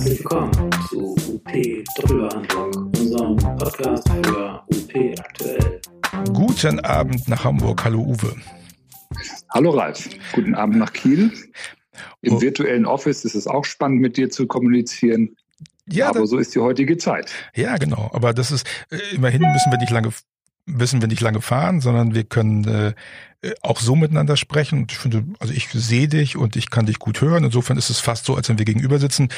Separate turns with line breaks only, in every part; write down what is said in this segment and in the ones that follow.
Herzlich willkommen zu UP Doppelbehandlung, unserem Podcast für UP aktuell.
Guten Abend nach Hamburg. Hallo Uwe.
Hallo Ralf. Guten Abend nach Kiel. Im oh. virtuellen Office ist es auch spannend, mit dir zu kommunizieren. Ja, aber so ist die heutige Zeit.
Ja, genau. Aber das ist äh, immerhin müssen wir nicht lange müssen wir nicht lange fahren, sondern wir können äh, auch so miteinander sprechen. Und ich finde, also ich sehe dich und ich kann dich gut hören. Insofern ist es fast so, als wenn wir gegenüber sitzen.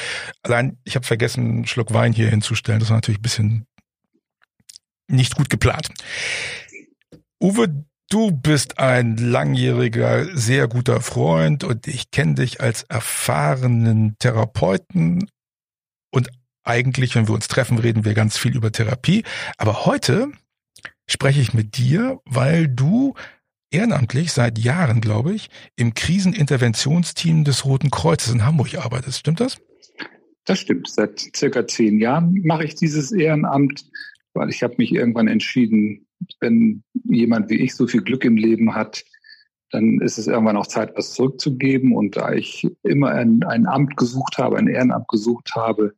Allein, ich habe vergessen, einen Schluck Wein hier hinzustellen. Das war natürlich ein bisschen nicht gut geplant. Uwe, du bist ein langjähriger, sehr guter Freund und ich kenne dich als erfahrenen Therapeuten und eigentlich, wenn wir uns treffen, reden wir ganz viel über Therapie. Aber heute spreche ich mit dir, weil du ehrenamtlich seit Jahren, glaube ich, im Kriseninterventionsteam des Roten Kreuzes in Hamburg arbeitest. Stimmt das?
Das stimmt. Seit circa zehn Jahren mache ich dieses Ehrenamt, weil ich habe mich irgendwann entschieden, wenn jemand wie ich so viel Glück im Leben hat, dann ist es irgendwann auch Zeit, was zurückzugeben. Und da ich immer ein, ein Amt gesucht habe, ein Ehrenamt gesucht habe,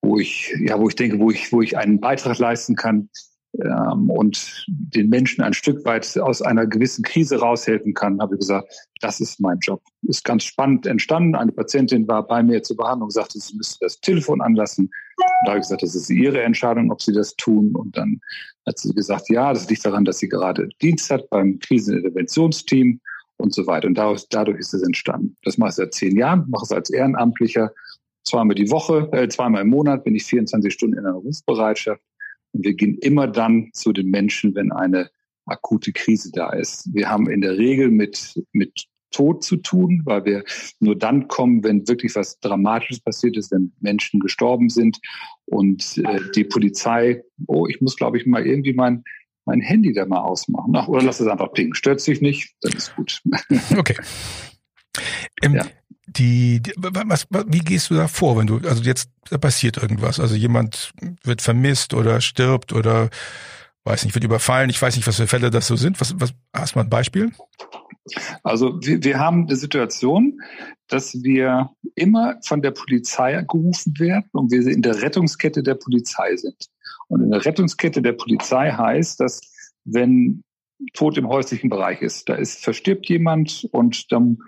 wo ich, ja, wo ich denke, wo ich, wo ich einen Beitrag leisten kann, ähm, und den Menschen ein Stück weit aus einer gewissen Krise raushelfen kann, habe ich gesagt, das ist mein Job. Ist ganz spannend entstanden. Eine Patientin war bei mir zur Behandlung, sagte, sie müsste das Telefon anlassen. Und da habe ich gesagt, das ist ihre Entscheidung, ob sie das tun. Und dann hat sie gesagt, ja, das liegt daran, dass sie gerade Dienst hat beim Kriseninterventionsteam und so weiter. Und dadurch, dadurch ist es entstanden. Das mache ich seit zehn Jahren, mache es als Ehrenamtlicher zweimal die Woche, äh, zweimal im Monat bin ich 24 Stunden in einer Rufbereitschaft und wir gehen immer dann zu den Menschen, wenn eine akute Krise da ist. Wir haben in der Regel mit, mit Tod zu tun, weil wir nur dann kommen, wenn wirklich was Dramatisches passiert ist, wenn Menschen gestorben sind und äh, die Polizei, oh, ich muss, glaube ich, mal irgendwie mein, mein Handy da mal ausmachen. Ach, oder lass es einfach pingen. Stört sich nicht, dann ist gut.
Okay. Ähm, ja die, die was, wie gehst du da vor, wenn du, also jetzt passiert irgendwas, also jemand wird vermisst oder stirbt oder weiß nicht, wird überfallen, ich weiß nicht, was für Fälle das so sind. Was, was hast du mal ein Beispiel?
Also wir, wir haben die Situation, dass wir immer von der Polizei gerufen werden und wir in der Rettungskette der Polizei sind. Und in der Rettungskette der Polizei heißt, dass wenn Tod im häuslichen Bereich ist, da ist verstirbt jemand und dann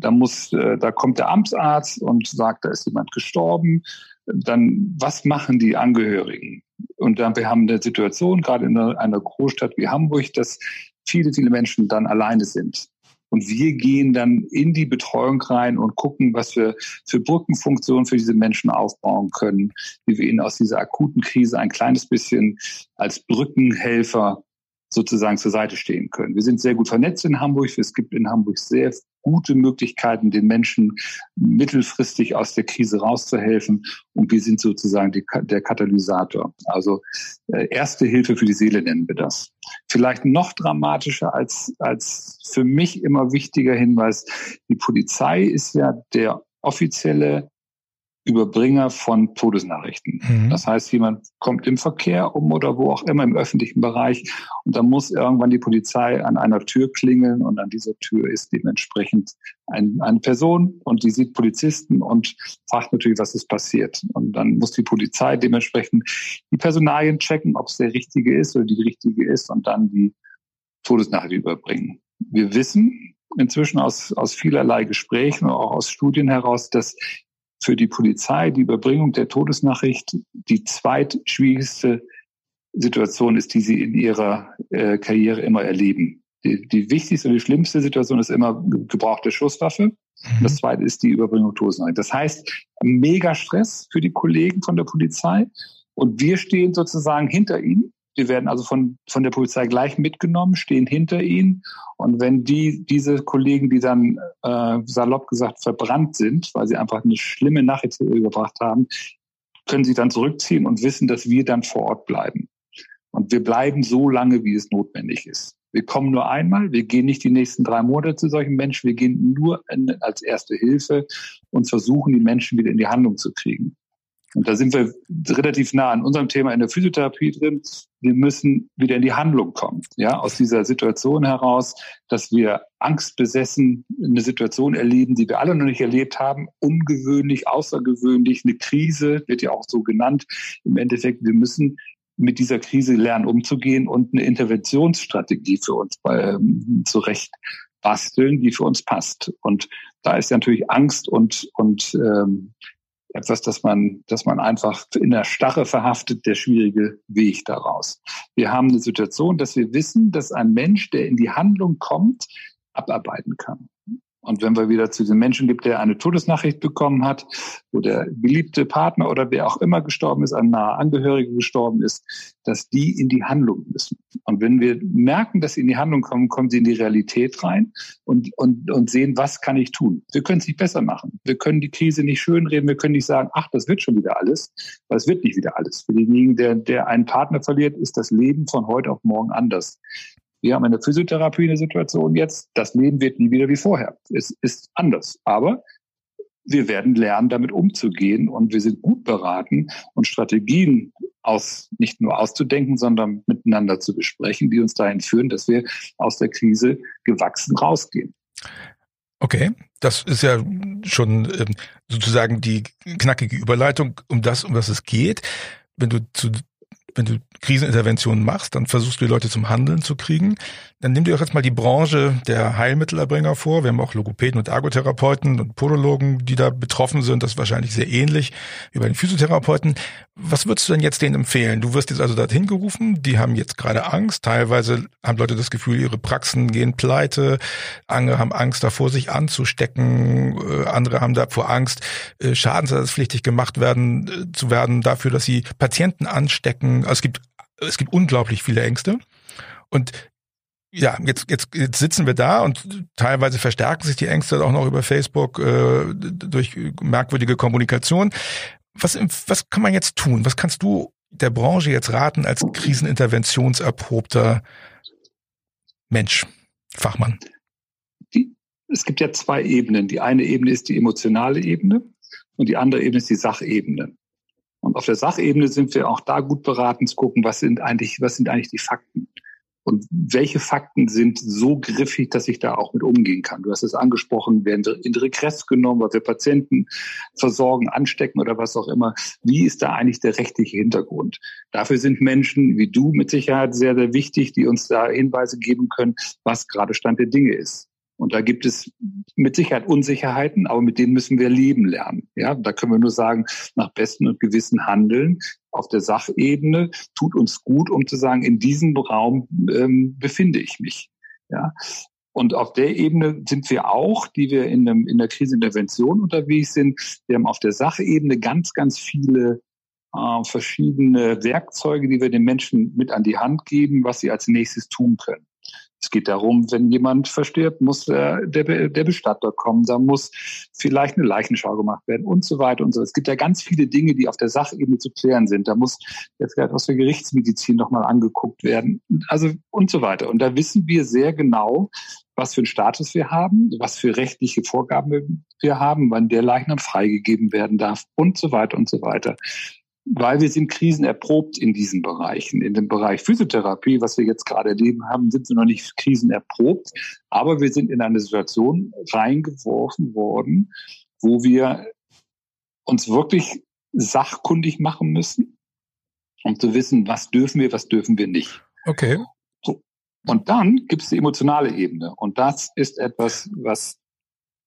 da muss, äh, da kommt der Amtsarzt und sagt, da ist jemand gestorben. Dann, was machen die Angehörigen? Und dann, wir haben eine Situation, gerade in einer, Großstadt wie Hamburg, dass viele, viele Menschen dann alleine sind. Und wir gehen dann in die Betreuung rein und gucken, was wir für Brückenfunktionen für diese Menschen aufbauen können, wie wir ihnen aus dieser akuten Krise ein kleines bisschen als Brückenhelfer sozusagen zur Seite stehen können. Wir sind sehr gut vernetzt in Hamburg. Es gibt in Hamburg sehr gute Möglichkeiten, den Menschen mittelfristig aus der Krise rauszuhelfen. Und wir sind sozusagen die, der Katalysator. Also äh, erste Hilfe für die Seele nennen wir das. Vielleicht noch dramatischer als, als für mich immer wichtiger Hinweis. Die Polizei ist ja der offizielle Überbringer von Todesnachrichten. Mhm. Das heißt, jemand kommt im Verkehr um oder wo auch immer im öffentlichen Bereich und dann muss irgendwann die Polizei an einer Tür klingeln und an dieser Tür ist dementsprechend ein, eine Person und die sieht Polizisten und fragt natürlich, was ist passiert. Und dann muss die Polizei dementsprechend die Personalien checken, ob es der richtige ist oder die richtige ist und dann die Todesnachricht überbringen. Wir wissen, inzwischen aus, aus vielerlei Gesprächen, auch aus Studien heraus, dass für die Polizei die Überbringung der Todesnachricht die zweitschwierigste Situation ist, die sie in ihrer äh, Karriere immer erleben. Die, die wichtigste und die schlimmste Situation ist immer Gebrauch der Schusswaffe. Mhm. Das zweite ist die Überbringung Todesnachricht. Das heißt, mega Stress für die Kollegen von der Polizei. Und wir stehen sozusagen hinter ihnen die werden also von, von der Polizei gleich mitgenommen, stehen hinter ihnen. Und wenn die, diese Kollegen, die dann äh, salopp gesagt verbrannt sind, weil sie einfach eine schlimme Nachricht überbracht haben, können sie dann zurückziehen und wissen, dass wir dann vor Ort bleiben. Und wir bleiben so lange, wie es notwendig ist. Wir kommen nur einmal, wir gehen nicht die nächsten drei Monate zu solchen Menschen, wir gehen nur als erste Hilfe und versuchen, die Menschen wieder in die Handlung zu kriegen. Und da sind wir relativ nah an unserem Thema in der Physiotherapie drin. Wir müssen wieder in die Handlung kommen, ja, aus dieser Situation heraus, dass wir angstbesessen eine Situation erleben, die wir alle noch nicht erlebt haben, ungewöhnlich, außergewöhnlich, eine Krise wird ja auch so genannt. Im Endeffekt, wir müssen mit dieser Krise lernen umzugehen und eine Interventionsstrategie für uns ähm, zurecht basteln, die für uns passt. Und da ist natürlich Angst und, und ähm, etwas, dass man, dass man einfach in der Starre verhaftet, der schwierige Weg daraus. Wir haben eine Situation, dass wir wissen, dass ein Mensch, der in die Handlung kommt, abarbeiten kann. Und wenn wir wieder zu diesem Menschen gibt, der eine Todesnachricht bekommen hat, wo der geliebte Partner oder wer auch immer gestorben ist, ein naher Angehöriger gestorben ist, dass die in die Handlung müssen. Und wenn wir merken, dass sie in die Handlung kommen, kommen sie in die Realität rein und, und, und sehen, was kann ich tun? Wir können es nicht besser machen. Wir können die Krise nicht schönreden. Wir können nicht sagen, ach, das wird schon wieder alles, weil es wird nicht wieder alles. Für denjenigen, der, der einen Partner verliert, ist das Leben von heute auf morgen anders. Wir haben eine Physiotherapie eine Situation jetzt, das Leben wird nie wieder wie vorher. Es ist anders. Aber wir werden lernen, damit umzugehen und wir sind gut beraten und Strategien aus, nicht nur auszudenken, sondern miteinander zu besprechen, die uns dahin führen, dass wir aus der Krise gewachsen rausgehen.
Okay, das ist ja schon ähm, sozusagen die knackige Überleitung um das, um was es geht. Wenn du zu wenn du Kriseninterventionen machst, dann versuchst du die Leute zum Handeln zu kriegen. Dann nimm dir doch jetzt mal die Branche der Heilmittelerbringer vor. Wir haben auch Logopäden und Ergotherapeuten und Podologen, die da betroffen sind. Das ist wahrscheinlich sehr ähnlich wie bei den Physiotherapeuten. Was würdest du denn jetzt denen empfehlen? Du wirst jetzt also dorthin gerufen. Die haben jetzt gerade Angst. Teilweise haben Leute das Gefühl, ihre Praxen gehen pleite. Andere haben Angst davor, sich anzustecken. Äh, andere haben davor Angst, äh, schadensersatzpflichtig gemacht werden, äh, zu werden dafür, dass sie Patienten anstecken. Also es gibt, es gibt unglaublich viele Ängste. Und ja, jetzt, jetzt, jetzt sitzen wir da und teilweise verstärken sich die Ängste auch noch über Facebook äh, durch merkwürdige Kommunikation. Was, was kann man jetzt tun? Was kannst du der Branche jetzt raten als kriseninterventionserprobter Mensch, Fachmann?
Die, es gibt ja zwei Ebenen. Die eine Ebene ist die emotionale Ebene und die andere Ebene ist die Sachebene. Und auf der Sachebene sind wir auch da gut beraten zu gucken, was sind eigentlich, was sind eigentlich die Fakten? Und welche Fakten sind so griffig, dass ich da auch mit umgehen kann? Du hast es angesprochen, werden in Regress genommen, weil wir Patienten versorgen, anstecken oder was auch immer. Wie ist da eigentlich der rechtliche Hintergrund? Dafür sind Menschen wie du mit Sicherheit sehr, sehr wichtig, die uns da Hinweise geben können, was gerade Stand der Dinge ist. Und da gibt es mit Sicherheit Unsicherheiten, aber mit denen müssen wir leben lernen. Ja, da können wir nur sagen, nach Besten und Gewissen handeln. Auf der Sachebene tut uns gut, um zu sagen, in diesem Raum ähm, befinde ich mich. Ja, und auf der Ebene sind wir auch, die wir in, dem, in der Krisenintervention unterwegs sind. Wir haben auf der Sachebene ganz, ganz viele äh, verschiedene Werkzeuge, die wir den Menschen mit an die Hand geben, was sie als nächstes tun können. Es geht darum, wenn jemand verstirbt, muss der, der, der Bestatter kommen, da muss vielleicht eine Leichenschau gemacht werden und so weiter und so. Es gibt ja ganz viele Dinge, die auf der Sachebene zu klären sind. Da muss der vielleicht aus der Gerichtsmedizin nochmal angeguckt werden. Also und so weiter. Und da wissen wir sehr genau, was für einen Status wir haben, was für rechtliche Vorgaben wir haben, wann der Leichnam freigegeben werden darf und so weiter und so weiter weil wir sind krisenerprobt in diesen Bereichen. In dem Bereich Physiotherapie, was wir jetzt gerade erleben haben, sind wir noch nicht krisenerprobt, aber wir sind in eine Situation reingeworfen worden, wo wir uns wirklich sachkundig machen müssen, um zu wissen, was dürfen wir, was dürfen wir nicht.
Okay.
So. Und dann gibt es die emotionale Ebene. Und das ist etwas, was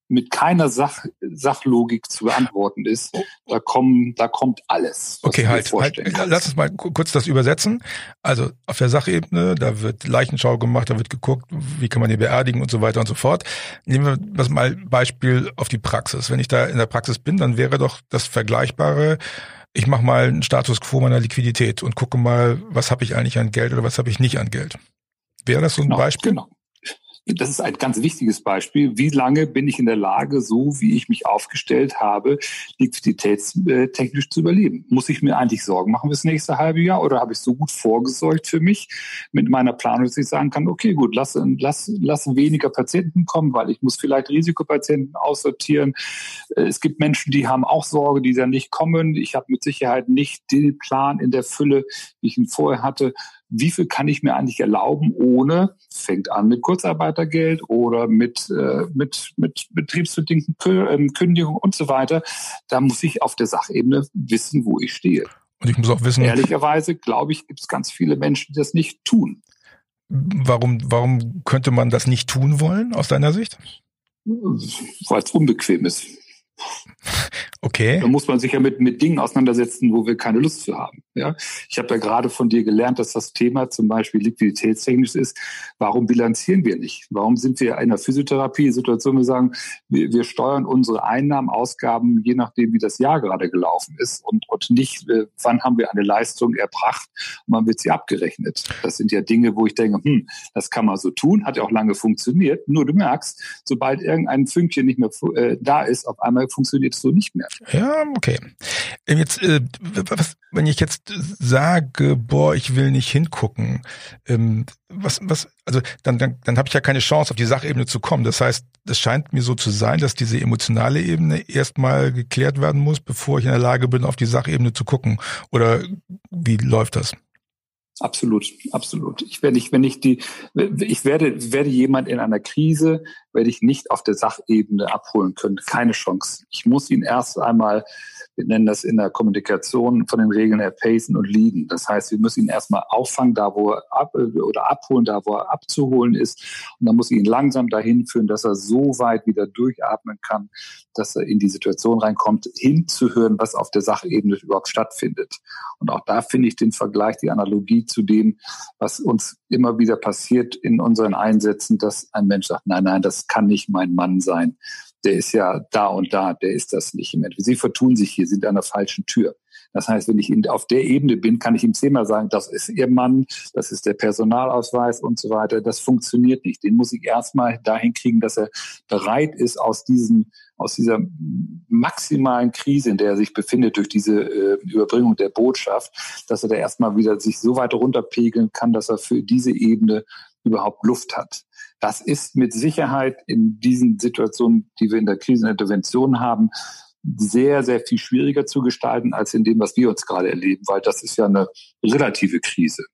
mit keiner Sach Sachlogik zu beantworten ist. Da kommen, da kommt alles.
Okay, halt, halt. Lass uns mal kurz das übersetzen. Also auf der Sachebene, da wird Leichenschau gemacht, da wird geguckt, wie kann man die beerdigen und so weiter und so fort. Nehmen wir das mal Beispiel auf die Praxis. Wenn ich da in der Praxis bin, dann wäre doch das Vergleichbare, ich mache mal einen Status quo meiner Liquidität und gucke mal, was habe ich eigentlich an Geld oder was habe ich nicht an Geld. Wäre das so ein
genau,
Beispiel?
Genau. Das ist ein ganz wichtiges Beispiel. Wie lange bin ich in der Lage, so wie ich mich aufgestellt habe, liquiditätstechnisch zu überleben? Muss ich mir eigentlich Sorgen machen fürs nächste halbe Jahr oder habe ich so gut vorgesorgt für mich mit meiner Planung, dass ich sagen kann, okay, gut, lass, lass, lass weniger Patienten kommen, weil ich muss vielleicht Risikopatienten aussortieren. Es gibt Menschen, die haben auch Sorge, die dann nicht kommen. Ich habe mit Sicherheit nicht den Plan in der Fülle, wie ich ihn vorher hatte wie viel kann ich mir eigentlich erlauben, ohne, fängt an mit Kurzarbeitergeld oder mit, äh, mit, mit betriebsbedingten ähm, Kündigungen und so weiter. Da muss ich auf der Sachebene wissen, wo ich stehe.
Und ich muss auch wissen.
Ehrlicherweise, glaube ich, gibt es ganz viele Menschen, die das nicht tun.
Warum, warum könnte man das nicht tun wollen, aus deiner Sicht?
Weil es unbequem ist.
Okay.
Da muss man sich ja mit, mit Dingen auseinandersetzen, wo wir keine Lust zu haben. Ja? Ich habe ja gerade von dir gelernt, dass das Thema zum Beispiel liquiditätstechnisch ist. Warum bilanzieren wir nicht? Warum sind wir in einer Physiotherapie-Situation, wir sagen, wir, wir steuern unsere Einnahmen, Ausgaben, je nachdem, wie das Jahr gerade gelaufen ist und, und nicht, äh, wann haben wir eine Leistung erbracht und wann wird sie abgerechnet. Das sind ja Dinge, wo ich denke, hm, das kann man so tun, hat ja auch lange funktioniert. Nur du merkst, sobald irgendein Fünkchen nicht mehr äh, da ist, auf einmal funktioniert es so nicht mehr.
Ja, okay. Jetzt, äh, was, wenn ich jetzt sage, boah, ich will nicht hingucken, ähm, was, was, also dann, dann, dann habe ich ja keine Chance, auf die Sachebene zu kommen. Das heißt, es scheint mir so zu sein, dass diese emotionale Ebene erstmal geklärt werden muss, bevor ich in der Lage bin, auf die Sachebene zu gucken. Oder wie läuft das?
Absolut, absolut. Ich werde nicht, wenn ich die, ich werde, werde jemand in einer Krise, werde ich nicht auf der Sachebene abholen können. Keine Chance. Ich muss ihn erst einmal wir nennen das in der Kommunikation von den Regeln her pacen und leaden. Das heißt, wir müssen ihn erstmal auffangen, da wo er ab, oder abholen, da wo er abzuholen ist. Und dann muss ich ihn langsam dahin führen, dass er so weit wieder durchatmen kann, dass er in die Situation reinkommt, hinzuhören, was auf der Sachebene überhaupt stattfindet. Und auch da finde ich den Vergleich, die Analogie zu dem, was uns immer wieder passiert in unseren Einsätzen, dass ein Mensch sagt, nein, nein, das kann nicht mein Mann sein der ist ja da und da, der ist das nicht im Endeffekt. Sie vertun sich hier, sind an der falschen Tür. Das heißt, wenn ich auf der Ebene bin, kann ich ihm zehnmal sagen, das ist Ihr Mann, das ist der Personalausweis und so weiter. Das funktioniert nicht. Den muss ich erstmal dahin kriegen, dass er bereit ist, aus diesem aus dieser maximalen Krise, in der er sich befindet durch diese äh, Überbringung der Botschaft, dass er da erstmal wieder sich so weit runterpegeln kann, dass er für diese Ebene überhaupt Luft hat. Das ist mit Sicherheit in diesen Situationen, die wir in der Krisenintervention haben, sehr, sehr viel schwieriger zu gestalten als in dem, was wir uns gerade erleben, weil das ist ja eine relative Krise.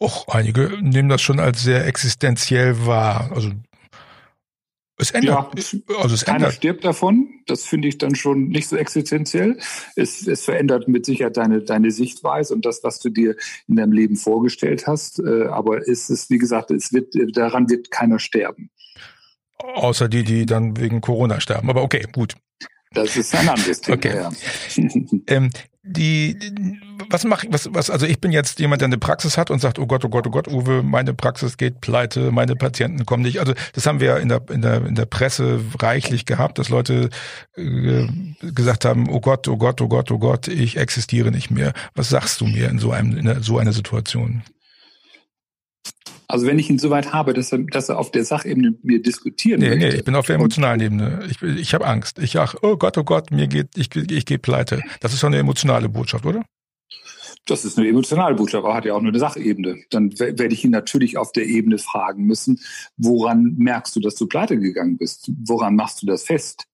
Och, einige nehmen das schon als sehr existenziell wahr. Also es ändert.
Ja, also es keiner ändert. stirbt davon. Das finde ich dann schon nicht so existenziell. Es, es verändert mit Sicherheit deine, deine Sichtweise und das, was du dir in deinem Leben vorgestellt hast. Äh, aber es ist, wie gesagt, es wird, daran wird keiner sterben.
Außer die, die dann wegen Corona sterben. Aber okay, gut.
Das ist ein anderes Thema. Okay. Ja.
ähm, die, was mache ich, was, was, also ich bin jetzt jemand, der eine Praxis hat und sagt, oh Gott, oh Gott, oh Gott, Uwe, meine Praxis geht pleite, meine Patienten kommen nicht. Also das haben wir ja in der, in der, in der Presse reichlich gehabt, dass Leute äh, gesagt haben, oh Gott, oh Gott, oh Gott, oh Gott, ich existiere nicht mehr. Was sagst du mir in so einem, in so einer Situation?
Also wenn ich ihn soweit habe, dass er, dass er auf der Sachebene mit mir diskutieren
nee, möchte. Nee, ich bin auf der emotionalen Ebene. Ich, ich habe Angst. Ich sage, oh Gott, oh Gott, mir geht, ich, ich gehe pleite. Das ist doch eine emotionale Botschaft, oder?
Das ist eine emotionale Botschaft, aber hat ja auch nur eine Sachebene. Dann werde ich ihn natürlich auf der Ebene fragen müssen, woran merkst du, dass du pleite gegangen bist? Woran machst du das fest?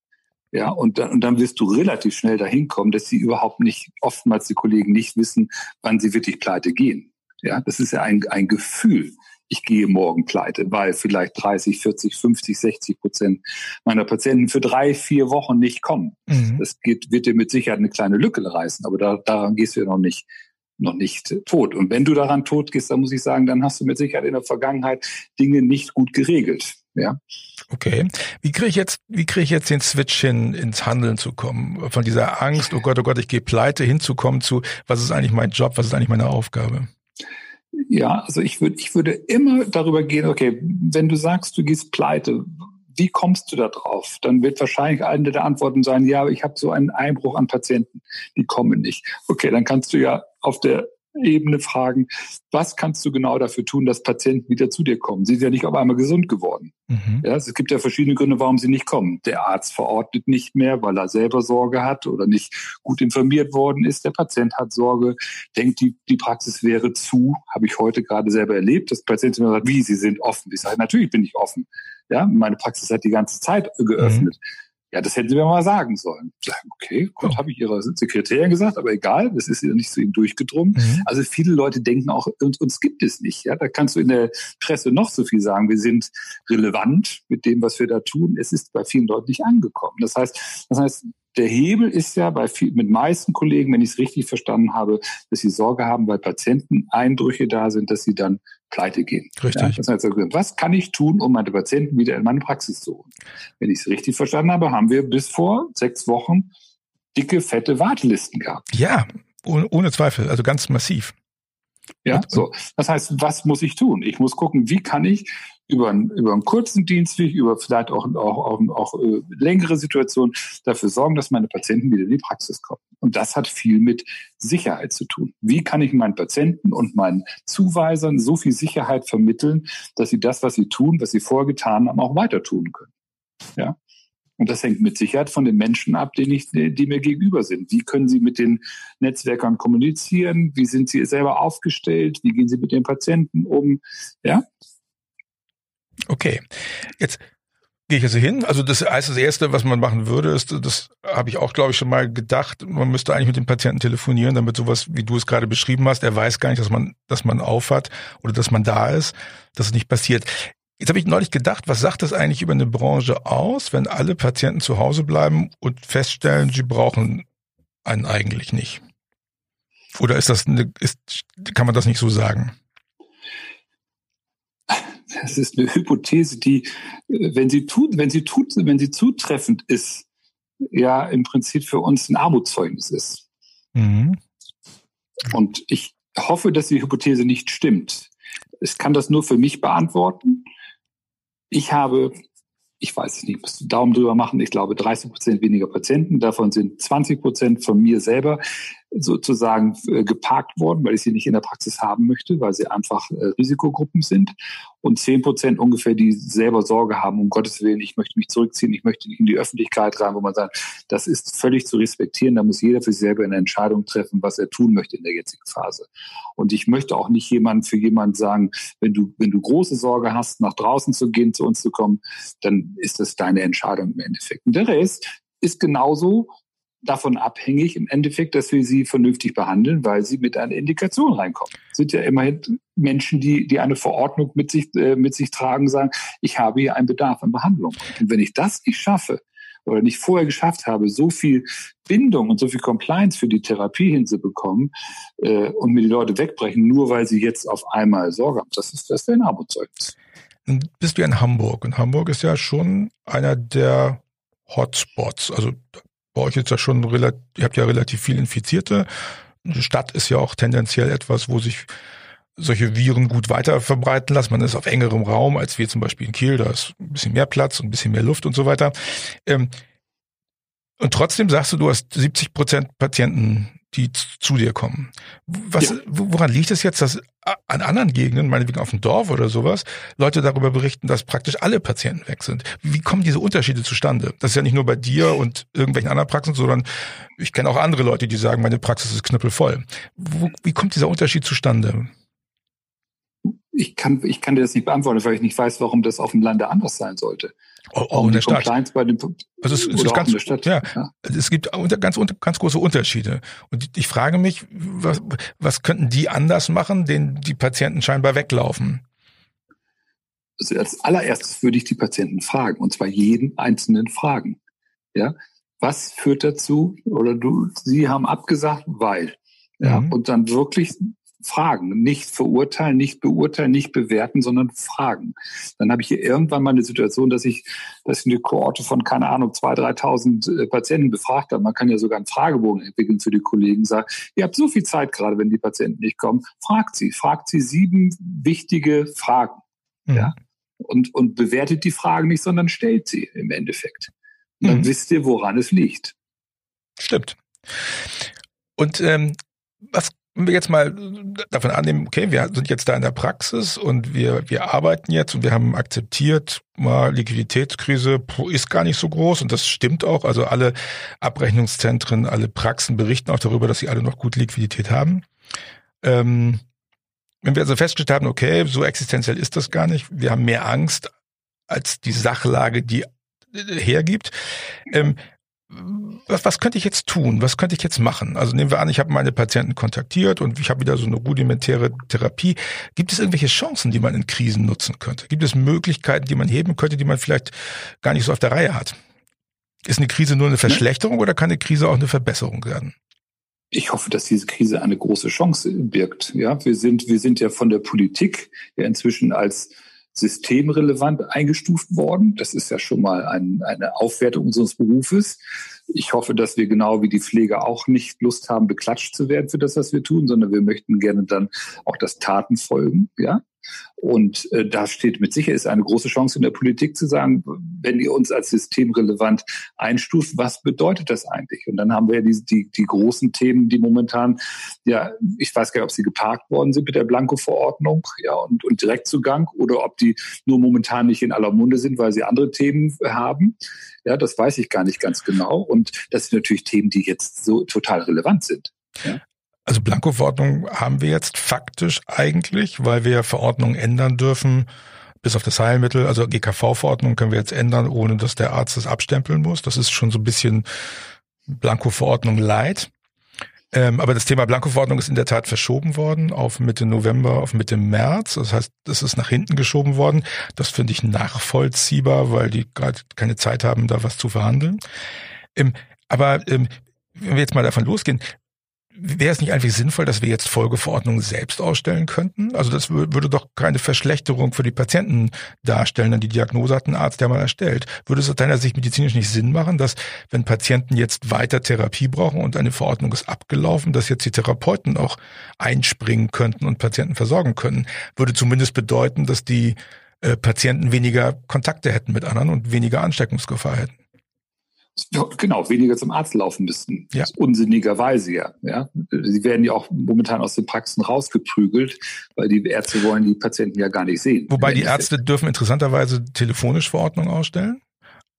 Ja, und dann, und dann wirst du relativ schnell dahin kommen, dass sie überhaupt nicht, oftmals die Kollegen nicht wissen, wann sie wirklich pleite gehen. Ja, das ist ja ein, ein Gefühl ich gehe morgen pleite, weil vielleicht 30, 40, 50, 60 Prozent meiner Patienten für drei, vier Wochen nicht kommen. Mhm. Das geht, wird dir mit Sicherheit eine kleine Lücke reißen, aber da, daran gehst du ja noch nicht noch nicht tot. Und wenn du daran tot gehst, dann muss ich sagen, dann hast du mit Sicherheit in der Vergangenheit Dinge nicht gut geregelt. Ja.
Okay. Wie kriege ich jetzt, wie kriege ich jetzt den Switch hin, ins Handeln zu kommen? Von dieser Angst, oh Gott, oh Gott, ich gehe pleite, hinzukommen zu, was ist eigentlich mein Job, was ist eigentlich meine Aufgabe?
Ja, also ich würde, ich würde immer darüber gehen, okay, wenn du sagst, du gehst pleite, wie kommst du da drauf? Dann wird wahrscheinlich eine der Antworten sein, ja, ich habe so einen Einbruch an Patienten, die kommen nicht. Okay, dann kannst du ja auf der Ebene fragen, was kannst du genau dafür tun, dass Patienten wieder zu dir kommen? Sie sind ja nicht auf einmal gesund geworden. Mhm. Ja, es gibt ja verschiedene Gründe, warum sie nicht kommen. Der Arzt verordnet nicht mehr, weil er selber Sorge hat oder nicht gut informiert worden ist. Der Patient hat Sorge, denkt, die, die Praxis wäre zu. Habe ich heute gerade selber erlebt, dass Patienten mir sagen, wie, sie sind offen. Ich sage, natürlich bin ich offen. Ja, meine Praxis hat die ganze Zeit geöffnet. Mhm. Ja, das hätten Sie mir mal sagen sollen. Sagen, okay, gut, oh. habe ich Ihrer Sekretärin gesagt, aber egal, das ist ja nicht zu Ihnen durchgedrungen. Mhm. Also viele Leute denken auch, uns, uns gibt es nicht. Ja, da kannst du in der Presse noch so viel sagen. Wir sind relevant mit dem, was wir da tun. Es ist bei vielen Leuten nicht angekommen. Das heißt, das heißt, der Hebel ist ja bei viel, mit meisten Kollegen, wenn ich es richtig verstanden habe, dass sie Sorge haben, weil Patienten Eindrücke da sind, dass sie dann pleite gehen.
Richtig. Ja,
heißt, was kann ich tun, um meine Patienten wieder in meine Praxis zu holen? Wenn ich es richtig verstanden habe, haben wir bis vor sechs Wochen dicke, fette Wartelisten gehabt.
Ja, ohne, ohne Zweifel, also ganz massiv.
Ja, so. Das heißt, was muss ich tun? Ich muss gucken, wie kann ich über einen, über einen kurzen Dienstweg, über vielleicht auch, auch, auch, auch äh, längere Situationen dafür sorgen, dass meine Patienten wieder in die Praxis kommen. Und das hat viel mit Sicherheit zu tun. Wie kann ich meinen Patienten und meinen Zuweisern so viel Sicherheit vermitteln, dass sie das, was sie tun, was sie vorher getan haben, auch weiter tun können? Ja. Und das hängt mit Sicherheit von den Menschen ab, die, ich, die mir gegenüber sind. Wie können sie mit den Netzwerkern kommunizieren? Wie sind sie selber aufgestellt? Wie gehen sie mit den Patienten um? Ja,
Okay, jetzt gehe ich also hin. Also das heißt, das Erste, was man machen würde, ist, das habe ich auch, glaube ich, schon mal gedacht, man müsste eigentlich mit dem Patienten telefonieren, damit sowas, wie du es gerade beschrieben hast, er weiß gar nicht, dass man, dass man aufhat oder dass man da ist, dass es nicht passiert. Jetzt habe ich neulich gedacht, was sagt das eigentlich über eine Branche aus, wenn alle Patienten zu Hause bleiben und feststellen, sie brauchen einen eigentlich nicht? Oder ist das eine, ist, kann man das nicht so sagen?
das ist eine Hypothese, die, äh, wenn sie tut, wenn sie tut, wenn sie zutreffend ist, ja im Prinzip für uns ein Armutszeugnis ist. Mhm. Und ich hoffe, dass die Hypothese nicht stimmt. Ich kann das nur für mich beantworten. Ich habe, ich weiß es nicht, muss Daumen drüber machen, ich glaube 30 Prozent weniger Patienten. Davon sind 20 Prozent von mir selber sozusagen äh, geparkt worden, weil ich sie nicht in der Praxis haben möchte, weil sie einfach äh, Risikogruppen sind. Und zehn Prozent ungefähr, die selber Sorge haben, um Gottes Willen, ich möchte mich zurückziehen, ich möchte nicht in die Öffentlichkeit rein, wo man sagt, das ist völlig zu respektieren. Da muss jeder für sich selber eine Entscheidung treffen, was er tun möchte in der jetzigen Phase. Und ich möchte auch nicht jemand für jemand sagen, wenn du, wenn du große Sorge hast, nach draußen zu gehen, zu uns zu kommen, dann ist das deine Entscheidung im Endeffekt. Und der Rest ist genauso davon abhängig im Endeffekt, dass wir sie vernünftig behandeln, weil sie mit einer Indikation reinkommen. Es sind ja immerhin Menschen, die, die eine Verordnung mit sich, äh, mit sich tragen, sagen, ich habe hier einen Bedarf an Behandlung. Und wenn ich das nicht schaffe oder nicht vorher geschafft habe, so viel Bindung und so viel Compliance für die Therapie hinzubekommen äh, und mir die Leute wegbrechen, nur weil sie jetzt auf einmal Sorge haben, das ist, das ist ein Armutszeugnis.
Bist du in Hamburg und Hamburg ist ja schon einer der Hotspots. Also bei euch ist ja schon relativ, ihr habt ja relativ viel Infizierte. Stadt ist ja auch tendenziell etwas, wo sich solche Viren gut weiter verbreiten lassen. Man ist auf engerem Raum, als wir zum Beispiel in Kiel, da ist ein bisschen mehr Platz und ein bisschen mehr Luft und so weiter. Ähm, und trotzdem sagst du, du hast 70 Prozent Patienten die zu dir kommen. Was, ja. woran liegt es jetzt, dass an anderen Gegenden, meinetwegen auf dem Dorf oder sowas, Leute darüber berichten, dass praktisch alle Patienten weg sind? Wie kommen diese Unterschiede zustande? Das ist ja nicht nur bei dir und irgendwelchen anderen Praxen, sondern ich kenne auch andere Leute, die sagen, meine Praxis ist knüppelvoll. Wo, wie kommt dieser Unterschied zustande?
Ich kann, ich kann dir das nicht beantworten, weil ich nicht weiß, warum das auf dem Lande anders sein sollte.
Auch, in der Stadt. Den, also es, es ganz, ja, ja, es gibt ganz, ganz große Unterschiede. Und ich frage mich, was, was könnten die anders machen, den die Patienten scheinbar weglaufen?
Also als allererstes würde ich die Patienten fragen, und zwar jeden einzelnen fragen. Ja, was führt dazu? Oder du, sie haben abgesagt, weil. Ja, mhm. und dann wirklich fragen, nicht verurteilen, nicht beurteilen, nicht bewerten, sondern fragen. Dann habe ich hier irgendwann mal eine Situation, dass ich, dass ich eine Kohorte von, keine Ahnung, 2.000, 3.000 äh, Patienten befragt habe. Man kann ja sogar einen Fragebogen entwickeln für die Kollegen, sagen, ihr habt so viel Zeit gerade, wenn die Patienten nicht kommen, fragt sie, fragt sie sieben wichtige Fragen. Mhm. Ja? Und, und bewertet die Fragen nicht, sondern stellt sie im Endeffekt. Und dann mhm. wisst ihr, woran es liegt.
Stimmt. Und ähm, was wenn wir jetzt mal davon annehmen, okay, wir sind jetzt da in der Praxis und wir, wir arbeiten jetzt und wir haben akzeptiert, mal Liquiditätskrise ist gar nicht so groß und das stimmt auch. Also alle Abrechnungszentren, alle Praxen berichten auch darüber, dass sie alle noch gut Liquidität haben. Ähm, wenn wir also festgestellt haben, okay, so existenziell ist das gar nicht, wir haben mehr Angst als die Sachlage, die hergibt. Ähm, was, was könnte ich jetzt tun? Was könnte ich jetzt machen? Also nehmen wir an, ich habe meine Patienten kontaktiert und ich habe wieder so eine rudimentäre Therapie. Gibt es irgendwelche Chancen, die man in Krisen nutzen könnte? Gibt es Möglichkeiten, die man heben könnte, die man vielleicht gar nicht so auf der Reihe hat? Ist eine Krise nur eine Verschlechterung oder kann eine Krise auch eine Verbesserung werden?
Ich hoffe, dass diese Krise eine große Chance birgt. Ja, wir sind, wir sind ja von der Politik ja inzwischen als systemrelevant eingestuft worden. Das ist ja schon mal ein, eine Aufwertung unseres Berufes. Ich hoffe, dass wir genau wie die Pfleger auch nicht Lust haben, beklatscht zu werden für das, was wir tun, sondern wir möchten gerne dann auch das Taten folgen. Ja, und äh, da steht mit Sicherheit eine große Chance in der Politik zu sagen, wenn ihr uns als systemrelevant einstuft, was bedeutet das eigentlich? Und dann haben wir ja die, die, die großen Themen, die momentan, ja, ich weiß gar nicht, ob sie geparkt worden sind mit der Blanko-Verordnung, ja, und, und Direktzugang oder ob die nur momentan nicht in aller Munde sind, weil sie andere Themen haben. Ja, das weiß ich gar nicht ganz genau. Und das sind natürlich Themen, die jetzt so total relevant sind. Ja.
Also Blanko-Verordnung haben wir jetzt faktisch eigentlich, weil wir Verordnungen ändern dürfen, bis auf das Heilmittel, also GKV-Verordnung können wir jetzt ändern, ohne dass der Arzt das abstempeln muss. Das ist schon so ein bisschen Blanko-Verordnung light. Ähm, aber das Thema Blanko-Verordnung ist in der Tat verschoben worden auf Mitte November, auf Mitte März. Das heißt, das ist nach hinten geschoben worden. Das finde ich nachvollziehbar, weil die gerade keine Zeit haben, da was zu verhandeln. Ähm, aber ähm, wenn wir jetzt mal davon losgehen, wäre es nicht eigentlich sinnvoll, dass wir jetzt Folgeverordnungen selbst ausstellen könnten? Also das würde doch keine Verschlechterung für die Patienten darstellen, denn die Diagnose hat ein Arzt ja mal erstellt. Würde es aus deiner Sicht medizinisch nicht Sinn machen, dass wenn Patienten jetzt weiter Therapie brauchen und eine Verordnung ist abgelaufen, dass jetzt die Therapeuten auch einspringen könnten und Patienten versorgen können? Würde zumindest bedeuten, dass die äh, Patienten weniger Kontakte hätten mit anderen und weniger Ansteckungsgefahr hätten
genau, weniger zum Arzt laufen müssten. Ja. Unsinnigerweise ja. ja. Sie werden ja auch momentan aus den Praxen rausgeprügelt, weil die Ärzte wollen die Patienten ja gar nicht sehen.
Wobei die Ärzte dürfen interessanterweise telefonisch Verordnungen ausstellen.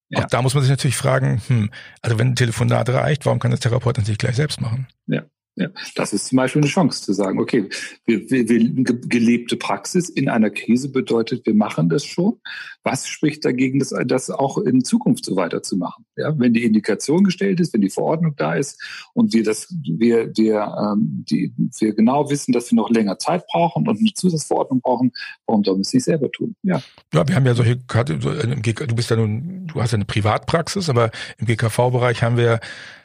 Ja. Auch da muss man sich natürlich fragen, hm, also wenn ein Telefonat reicht, warum kann das Therapeut dann sich gleich selbst machen?
Ja. Ja, das ist zum Beispiel eine Chance zu sagen, okay, wir, wir, wir, gelebte Praxis in einer Krise bedeutet, wir machen das schon. Was spricht dagegen, das, das auch in Zukunft so weiterzumachen? Ja, wenn die Indikation gestellt ist, wenn die Verordnung da ist und wir das, wir, wir, ähm, die, wir genau wissen, dass wir noch länger Zeit brauchen und eine Zusatzverordnung brauchen, warum sollen wir es nicht selber tun?
Ja. Ja, wir haben ja solche, du bist ja nun, du hast ja eine Privatpraxis, aber im GKV-Bereich haben wir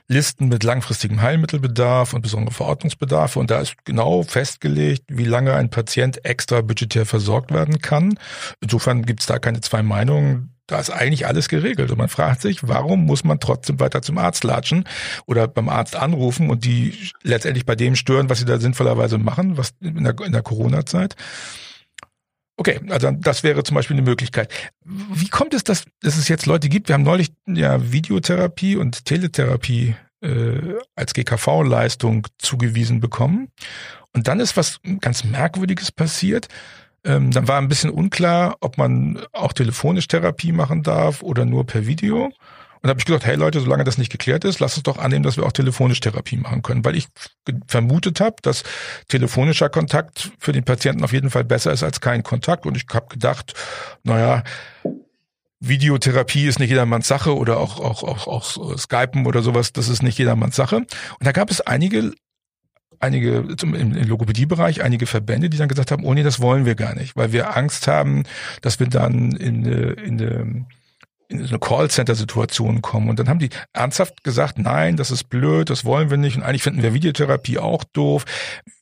Listen mit langfristigem Heilmittelbedarf und besondere Verordnungsbedarfe. Und da ist genau festgelegt, wie lange ein Patient extra budgetär versorgt werden kann. Insofern gibt es da keine zwei Meinungen. Da ist eigentlich alles geregelt. Und man fragt sich, warum muss man trotzdem weiter zum Arzt latschen oder beim Arzt anrufen und die letztendlich bei dem stören, was sie da sinnvollerweise machen, was in der, in der Corona-Zeit. Okay, also das wäre zum Beispiel eine Möglichkeit. Wie kommt es, dass, es jetzt Leute gibt? Wir haben neulich ja Videotherapie und Teletherapie äh, als GKV-Leistung zugewiesen bekommen. Und dann ist was ganz Merkwürdiges passiert. Ähm, dann war ein bisschen unklar, ob man auch telefonisch Therapie machen darf oder nur per Video. Und habe ich gedacht, hey Leute, solange das nicht geklärt ist, lasst uns doch annehmen, dass wir auch telefonisch Therapie machen können, weil ich vermutet habe, dass telefonischer Kontakt für den Patienten auf jeden Fall besser ist als kein Kontakt. Und ich habe gedacht, naja, Videotherapie ist nicht jedermanns Sache oder auch, auch, auch, auch Skypen oder sowas, das ist nicht jedermanns Sache. Und da gab es einige einige im, Logopädiebereich einige Verbände, die dann gesagt haben, oh nee, das wollen wir gar nicht, weil wir Angst haben, dass wir dann in, in, in in so eine Callcenter-Situation kommen. Und dann haben die ernsthaft gesagt, nein, das ist blöd, das wollen wir nicht. Und eigentlich finden wir Videotherapie auch doof.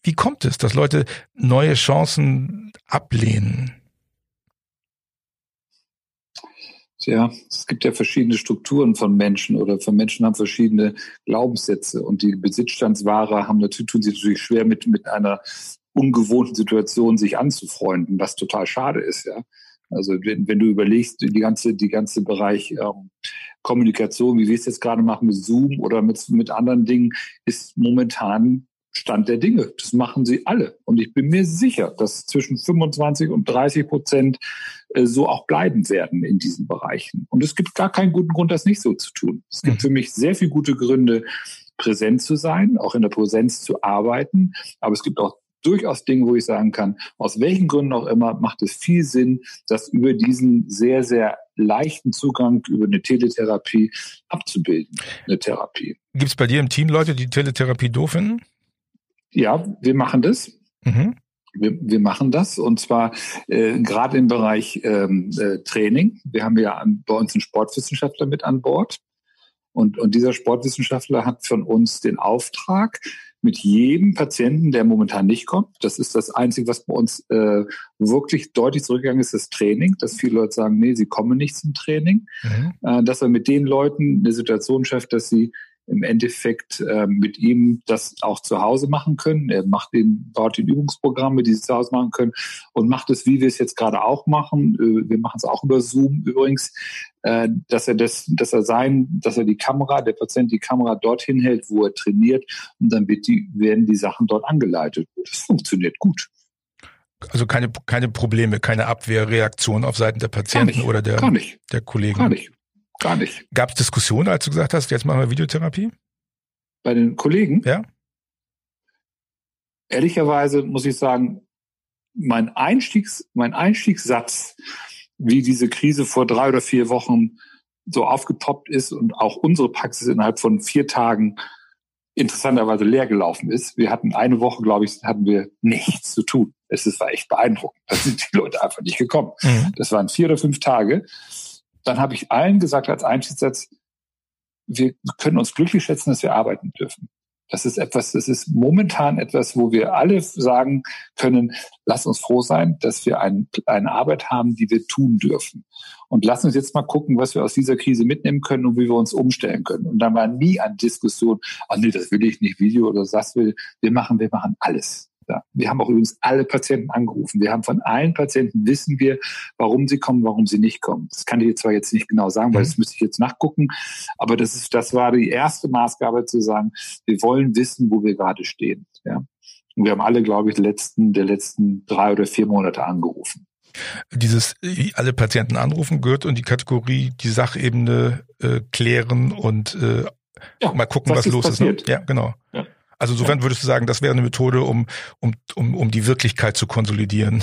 Wie kommt es, dass Leute neue Chancen ablehnen?
Ja, es gibt ja verschiedene Strukturen von Menschen oder von Menschen haben verschiedene Glaubenssätze und die Besitzstandswahrer haben natürlich, tun sich natürlich schwer mit, mit einer ungewohnten Situation sich anzufreunden, was total schade ist, ja. Also wenn, wenn du überlegst, die ganze, die ganze Bereich ähm, Kommunikation, wie wir es jetzt gerade machen mit Zoom oder mit, mit anderen Dingen, ist momentan Stand der Dinge. Das machen sie alle. Und ich bin mir sicher, dass zwischen 25 und 30 Prozent äh, so auch bleiben werden in diesen Bereichen. Und es gibt gar keinen guten Grund, das nicht so zu tun. Es gibt mhm. für mich sehr viele gute Gründe, präsent zu sein, auch in der Präsenz zu arbeiten. Aber es gibt auch durchaus Dinge, wo ich sagen kann, aus welchen Gründen auch immer, macht es viel Sinn, das über diesen sehr, sehr leichten Zugang über eine Teletherapie abzubilden, eine Therapie.
Gibt es bei dir im Team Leute, die Teletherapie doof finden?
Ja, wir machen das. Mhm. Wir, wir machen das und zwar äh, gerade im Bereich ähm, äh, Training. Wir haben ja bei uns einen Sportwissenschaftler mit an Bord und, und dieser Sportwissenschaftler hat von uns den Auftrag, mit jedem Patienten, der momentan nicht kommt, das ist das Einzige, was bei uns äh, wirklich deutlich zurückgegangen ist, das Training, dass viele Leute sagen, nee, sie kommen nicht zum Training, mhm. äh, dass er mit den Leuten eine Situation schafft, dass sie im Endeffekt äh, mit ihm das auch zu Hause machen können. Er macht den, baut den Übungsprogramme, die sie zu Hause machen können und macht es, wie wir es jetzt gerade auch machen. Äh, wir machen es auch über Zoom übrigens, äh, dass er das, dass er sein, dass er die Kamera, der Patient die Kamera dorthin hält, wo er trainiert und dann wird die, werden die Sachen dort angeleitet. Das funktioniert gut.
Also keine, keine Probleme, keine Abwehrreaktion auf Seiten der Patienten oder der, der Kollegen.
Gar nicht. Gar nicht.
Gab es Diskussionen, als du gesagt hast, jetzt machen wir Videotherapie?
Bei den Kollegen?
Ja.
Ehrlicherweise muss ich sagen, mein, Einstiegs, mein Einstiegssatz, wie diese Krise vor drei oder vier Wochen so aufgepoppt ist und auch unsere Praxis innerhalb von vier Tagen interessanterweise leer gelaufen ist. Wir hatten eine Woche, glaube ich, hatten wir nichts zu tun. Es war echt beeindruckend. Da sind die Leute einfach nicht gekommen. Mhm. Das waren vier oder fünf Tage dann habe ich allen gesagt als Einstiegssatz, wir können uns glücklich schätzen, dass wir arbeiten dürfen. Das ist etwas, das ist momentan etwas, wo wir alle sagen können, lass uns froh sein, dass wir ein, eine Arbeit haben, die wir tun dürfen. Und lass uns jetzt mal gucken, was wir aus dieser Krise mitnehmen können und wie wir uns umstellen können. Und dann war nie eine Diskussion, ah oh nee, das will ich nicht, Video oder das will, wir machen, wir machen alles. Ja, wir haben auch übrigens alle Patienten angerufen. Wir haben von allen Patienten wissen wir, warum sie kommen, warum sie nicht kommen. Das kann ich jetzt zwar jetzt nicht genau sagen, weil mhm. das müsste ich jetzt nachgucken. Aber das ist, das war die erste Maßgabe zu sagen, wir wollen wissen, wo wir gerade stehen. Ja. Und wir haben alle, glaube ich, letzten, der letzten drei oder vier Monate angerufen.
Dieses alle Patienten anrufen gehört und die Kategorie die Sachebene äh, klären und äh, ja, mal gucken, was, was los passiert? ist. Ne? Ja, genau. Ja. Also insofern würdest du sagen, das wäre eine Methode, um, um, um, um die Wirklichkeit zu konsolidieren.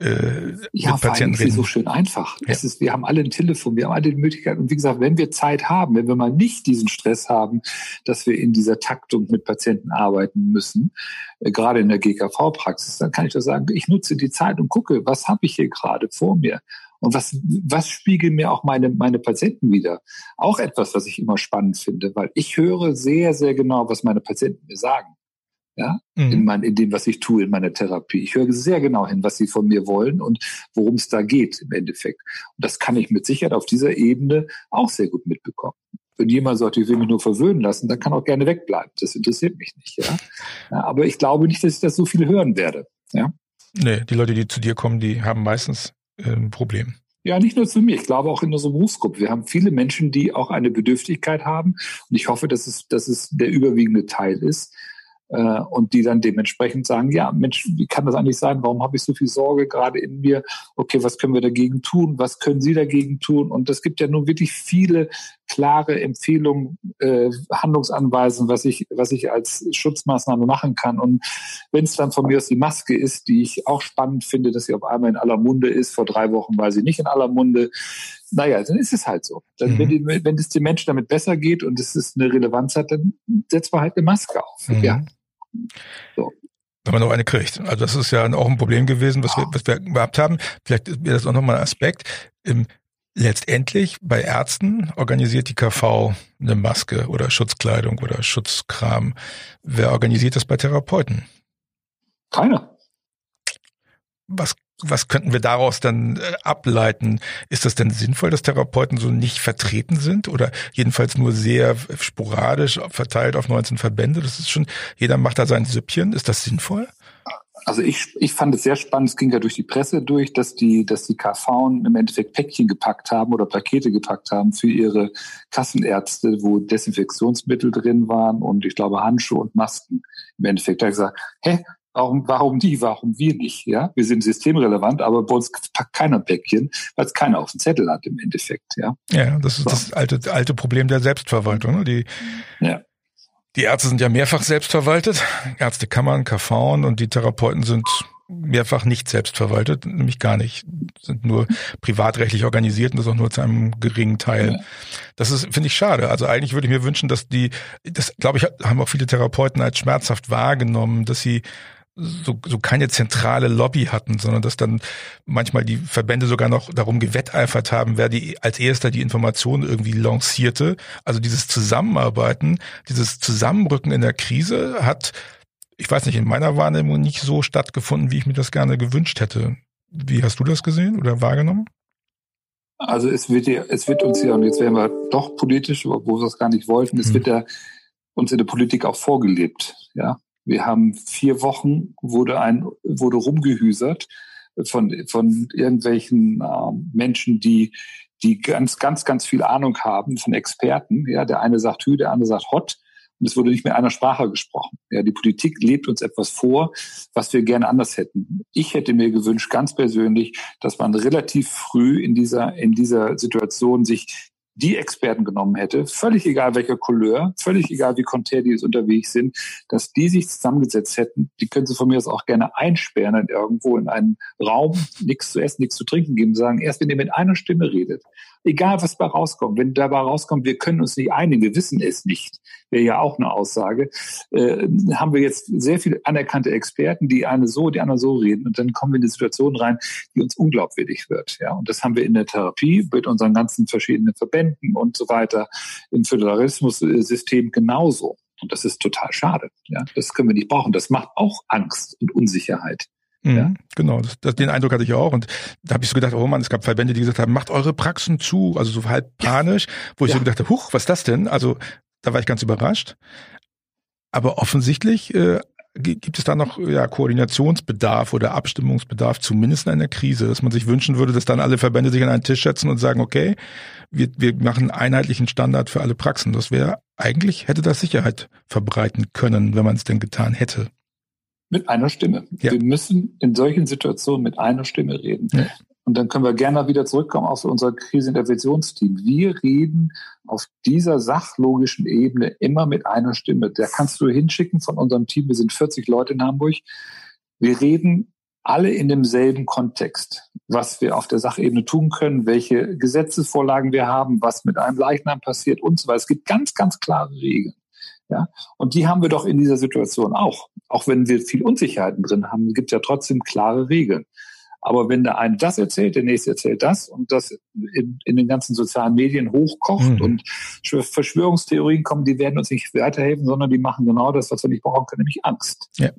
Äh, ja, mit Patienten ist so schön einfach. Ja. Es ist, wir haben alle ein Telefon, wir haben alle die Möglichkeit. Und wie gesagt, wenn wir Zeit haben, wenn wir mal nicht diesen Stress haben, dass wir in dieser Taktung mit Patienten arbeiten müssen, äh, gerade in der GKV-Praxis, dann kann ich doch sagen, ich nutze die Zeit und gucke, was habe ich hier gerade vor mir? Und was, was spiegeln mir auch meine, meine Patienten wieder? Auch etwas, was ich immer spannend finde, weil ich höre sehr, sehr genau, was meine Patienten mir sagen. Ja, mhm. in, mein, in dem, was ich tue in meiner Therapie. Ich höre sehr genau hin, was sie von mir wollen und worum es da geht im Endeffekt. Und das kann ich mit Sicherheit auf dieser Ebene auch sehr gut mitbekommen. Wenn jemand sagt, ich will mich nur verwöhnen lassen, dann kann auch gerne wegbleiben. Das interessiert mich nicht. Ja? ja aber ich glaube nicht, dass ich das so viel hören werde. Ja?
Nee, die Leute, die zu dir kommen, die haben meistens ein Problem.
Ja, nicht nur zu mir. Ich glaube auch in unserer Berufsgruppe. Wir haben viele Menschen, die auch eine Bedürftigkeit haben. Und ich hoffe, dass es, dass es der überwiegende Teil ist, äh, und die dann dementsprechend sagen, ja, Mensch, wie kann das eigentlich sein? Warum habe ich so viel Sorge gerade in mir? Okay, was können wir dagegen tun? Was können Sie dagegen tun? Und es gibt ja nun wirklich viele klare Empfehlungen, äh, Handlungsanweisungen, was ich, was ich als Schutzmaßnahme machen kann. Und wenn es dann von mir aus die Maske ist, die ich auch spannend finde, dass sie auf einmal in aller Munde ist, vor drei Wochen war sie nicht in aller Munde, naja, dann ist es halt so. Dann, mhm. wenn, die, wenn es dem Menschen damit besser geht und es ist eine Relevanz hat, dann setzt man halt eine Maske auf. Mhm. Ja.
So. Wenn man noch eine kriegt. Also das ist ja auch ein Problem gewesen, was, wir, was wir gehabt haben. Vielleicht wäre das auch nochmal ein Aspekt. Im, letztendlich bei Ärzten organisiert die KV eine Maske oder Schutzkleidung oder Schutzkram. Wer organisiert das bei Therapeuten?
Keiner.
Was was könnten wir daraus dann äh, ableiten? Ist das denn sinnvoll, dass Therapeuten so nicht vertreten sind oder jedenfalls nur sehr sporadisch verteilt auf 19 Verbände? Das ist schon, jeder macht da sein Süppchen. Ist das sinnvoll?
Also ich, ich fand es sehr spannend, es ging ja durch die Presse durch, dass die, dass die KV im Endeffekt Päckchen gepackt haben oder Pakete gepackt haben für ihre Kassenärzte, wo Desinfektionsmittel drin waren und ich glaube Handschuhe und Masken Im Endeffekt hat er gesagt, hä, warum, warum die, warum wir nicht? Ja, wir sind systemrelevant, aber bei uns packt keiner ein Päckchen, weil es keiner auf dem Zettel hat im Endeffekt. Ja,
ja das ist so. das alte, alte Problem der Selbstverwaltung. Ne? Die, ja. die Ärzte sind ja mehrfach selbstverwaltet, Ärztekammern, KV und die Therapeuten sind mehrfach nicht selbstverwaltet, nämlich gar nicht, sind nur privatrechtlich organisiert und das auch nur zu einem geringen Teil. Ja. Das ist, finde ich, schade. Also eigentlich würde ich mir wünschen, dass die, das glaube ich, haben auch viele Therapeuten als schmerzhaft wahrgenommen, dass sie so, so keine zentrale Lobby hatten, sondern dass dann manchmal die Verbände sogar noch darum gewetteifert haben, wer die als erster die Informationen irgendwie lancierte. Also dieses Zusammenarbeiten, dieses Zusammenrücken in der Krise hat ich weiß nicht, in meiner Wahrnehmung nicht so stattgefunden, wie ich mir das gerne gewünscht hätte. Wie hast du das gesehen oder wahrgenommen?
Also es wird ja, es wird uns ja, und jetzt werden wir doch politisch, obwohl wir es gar nicht wollten, es hm. wird ja uns in der Politik auch vorgelebt. Ja, wir haben vier Wochen wurde ein wurde rumgehüsert von von irgendwelchen äh, Menschen, die die ganz ganz ganz viel Ahnung haben von Experten. Ja, der eine sagt Hü, der andere sagt Hot. Und es wurde nicht mehr einer Sprache gesprochen. Ja, die Politik lebt uns etwas vor, was wir gerne anders hätten. Ich hätte mir gewünscht, ganz persönlich, dass man relativ früh in dieser, in dieser Situation sich die Experten genommen hätte, völlig egal welcher Couleur, völlig egal wie konträr die jetzt unterwegs sind, dass die sich zusammengesetzt hätten, die können sie von mir aus auch gerne einsperren in irgendwo in einen Raum, nichts zu essen, nichts zu trinken geben, sagen, erst wenn ihr mit einer Stimme redet, egal was dabei rauskommt, wenn dabei rauskommt, wir können uns nicht einigen, wir wissen es nicht, wäre ja auch eine Aussage, äh, haben wir jetzt sehr viele anerkannte Experten, die eine so, die andere so reden und dann kommen wir in eine Situation rein, die uns unglaubwürdig wird. Ja, und das haben wir in der Therapie mit unseren ganzen verschiedenen Verbänden und so weiter im Föderalismus-System genauso. Und das ist total schade. Ja, das können wir nicht brauchen. Das macht auch Angst und Unsicherheit.
Mhm, ja. Genau, das, das, den Eindruck hatte ich auch. Und da habe ich so gedacht, oh Mann, es gab Verbände, die gesagt haben, macht eure Praxen zu, also so halb panisch, wo ich ja. so gedacht habe, huch, was ist das denn? Also da war ich ganz überrascht. Aber offensichtlich äh, gibt es da noch ja, Koordinationsbedarf oder Abstimmungsbedarf, zumindest in einer Krise, dass man sich wünschen würde, dass dann alle Verbände sich an einen Tisch setzen und sagen, okay, wir, wir machen einen einheitlichen Standard für alle Praxen. Das wäre eigentlich, hätte das Sicherheit verbreiten können, wenn man es denn getan hätte.
Mit einer Stimme. Ja. Wir müssen in solchen Situationen mit einer Stimme reden. Ja. Und dann können wir gerne wieder zurückkommen auf unser Kriseninterventionsteam. Wir reden auf dieser sachlogischen Ebene immer mit einer Stimme. Da kannst du hinschicken von unserem Team. Wir sind 40 Leute in Hamburg. Wir reden alle in demselben Kontext, was wir auf der Sachebene tun können, welche Gesetzesvorlagen wir haben, was mit einem Leichnam passiert und so weiter. Es gibt ganz, ganz klare Regeln. Ja, und die haben wir doch in dieser Situation auch. Auch wenn wir viel Unsicherheiten drin haben, gibt es ja trotzdem klare Regeln. Aber wenn der eine das erzählt, der nächste erzählt das und das in, in den ganzen sozialen Medien hochkocht mhm. und Verschwörungstheorien kommen, die werden uns nicht weiterhelfen, sondern die machen genau das, was wir nicht brauchen können, nämlich Angst. Ja.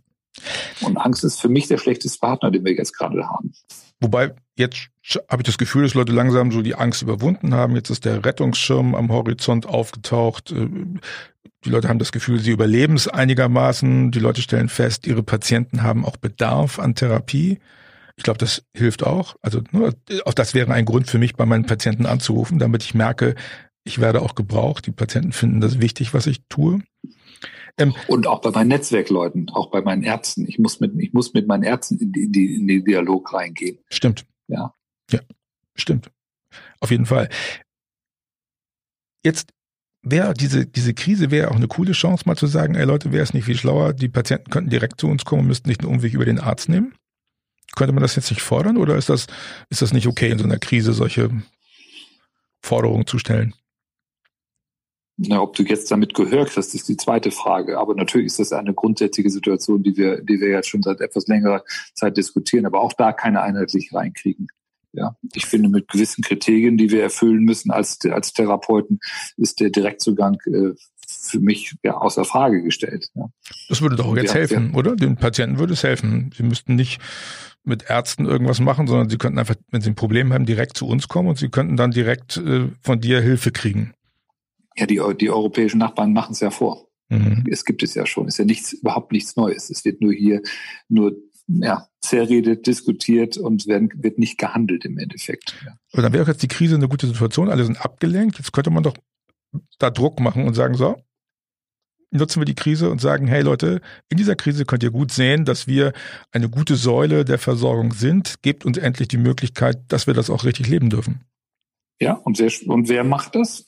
Und Angst ist für mich der schlechteste Partner, den wir jetzt gerade haben.
Wobei jetzt habe ich das Gefühl, dass Leute langsam so die Angst überwunden haben. Jetzt ist der Rettungsschirm am Horizont aufgetaucht. Die Leute haben das Gefühl, sie überleben es einigermaßen. Die Leute stellen fest, ihre Patienten haben auch Bedarf an Therapie. Ich glaube, das hilft auch. Also nur, auch das wäre ein Grund für mich, bei meinen Patienten anzurufen, damit ich merke, ich werde auch gebraucht. Die Patienten finden das wichtig, was ich tue.
Ähm, und auch bei meinen Netzwerkleuten, auch bei meinen Ärzten. Ich muss mit, ich muss mit meinen Ärzten in, die, in, die, in den Dialog reingehen.
Stimmt. Ja. Ja, stimmt. Auf jeden Fall. Jetzt wäre diese, diese Krise wäre auch eine coole Chance, mal zu sagen, ey Leute, wäre es nicht viel schlauer, die Patienten könnten direkt zu uns kommen und müssten nicht einen Umweg über den Arzt nehmen? Könnte man das jetzt nicht fordern oder ist das, ist das nicht okay, in so einer Krise solche Forderungen zu stellen?
Na, ob du jetzt damit gehört hast, ist die zweite Frage. Aber natürlich ist das eine grundsätzliche Situation, die wir, die wir jetzt schon seit etwas längerer Zeit diskutieren, aber auch da keine einheitlich reinkriegen. Ja, ich finde, mit gewissen Kriterien, die wir erfüllen müssen als, als Therapeuten, ist der Direktzugang äh, für mich ja außer Frage gestellt. Ja.
Das würde doch jetzt ja, helfen, ja. oder? Den Patienten würde es helfen. Sie müssten nicht mit Ärzten irgendwas machen, sondern sie könnten einfach, wenn sie ein Problem haben, direkt zu uns kommen und sie könnten dann direkt äh, von dir Hilfe kriegen.
Ja, die, die europäischen Nachbarn machen es ja vor. Mhm. Es gibt es ja schon. Es ist ja nichts, überhaupt nichts Neues. Es wird nur hier nur ja, zerredet, diskutiert und werden, wird nicht gehandelt im Endeffekt. Ja.
Aber dann wäre jetzt die Krise eine gute Situation, alle sind abgelenkt. Jetzt könnte man doch da Druck machen und sagen, so, nutzen wir die Krise und sagen, hey Leute, in dieser Krise könnt ihr gut sehen, dass wir eine gute Säule der Versorgung sind. Gebt uns endlich die Möglichkeit, dass wir das auch richtig leben dürfen.
Ja, und, sehr, und wer macht das?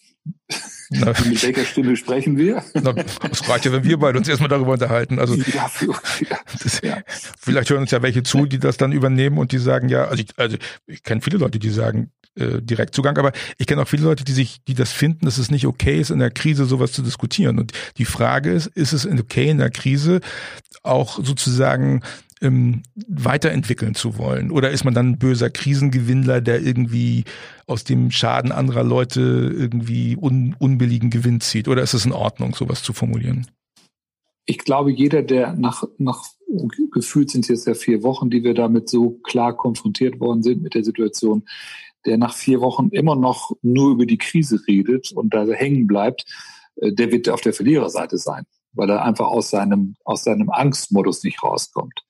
Na, Mit welcher Stimme sprechen wir?
Na, das reicht ja, wenn wir beide uns erstmal darüber unterhalten. Also ja, für, das, ja. vielleicht hören uns ja welche zu, die das dann übernehmen und die sagen, ja, also ich, also ich kenne viele Leute, die sagen, äh, Direktzugang, aber ich kenne auch viele Leute, die sich, die das finden, dass es nicht okay ist, in der Krise sowas zu diskutieren. Und die Frage ist, ist es okay in der Krise auch sozusagen ähm, weiterentwickeln zu wollen? Oder ist man dann ein böser Krisengewinnler, der irgendwie aus dem Schaden anderer Leute irgendwie un, unbilligen Gewinn zieht? Oder ist es in Ordnung, sowas zu formulieren?
Ich glaube, jeder, der nach, nach gefühlt sind es jetzt ja vier Wochen, die wir damit so klar konfrontiert worden sind mit der Situation, der nach vier Wochen immer noch nur über die Krise redet und da hängen bleibt, äh, der wird auf der Verliererseite sein, weil er einfach aus seinem, aus seinem Angstmodus nicht rauskommt.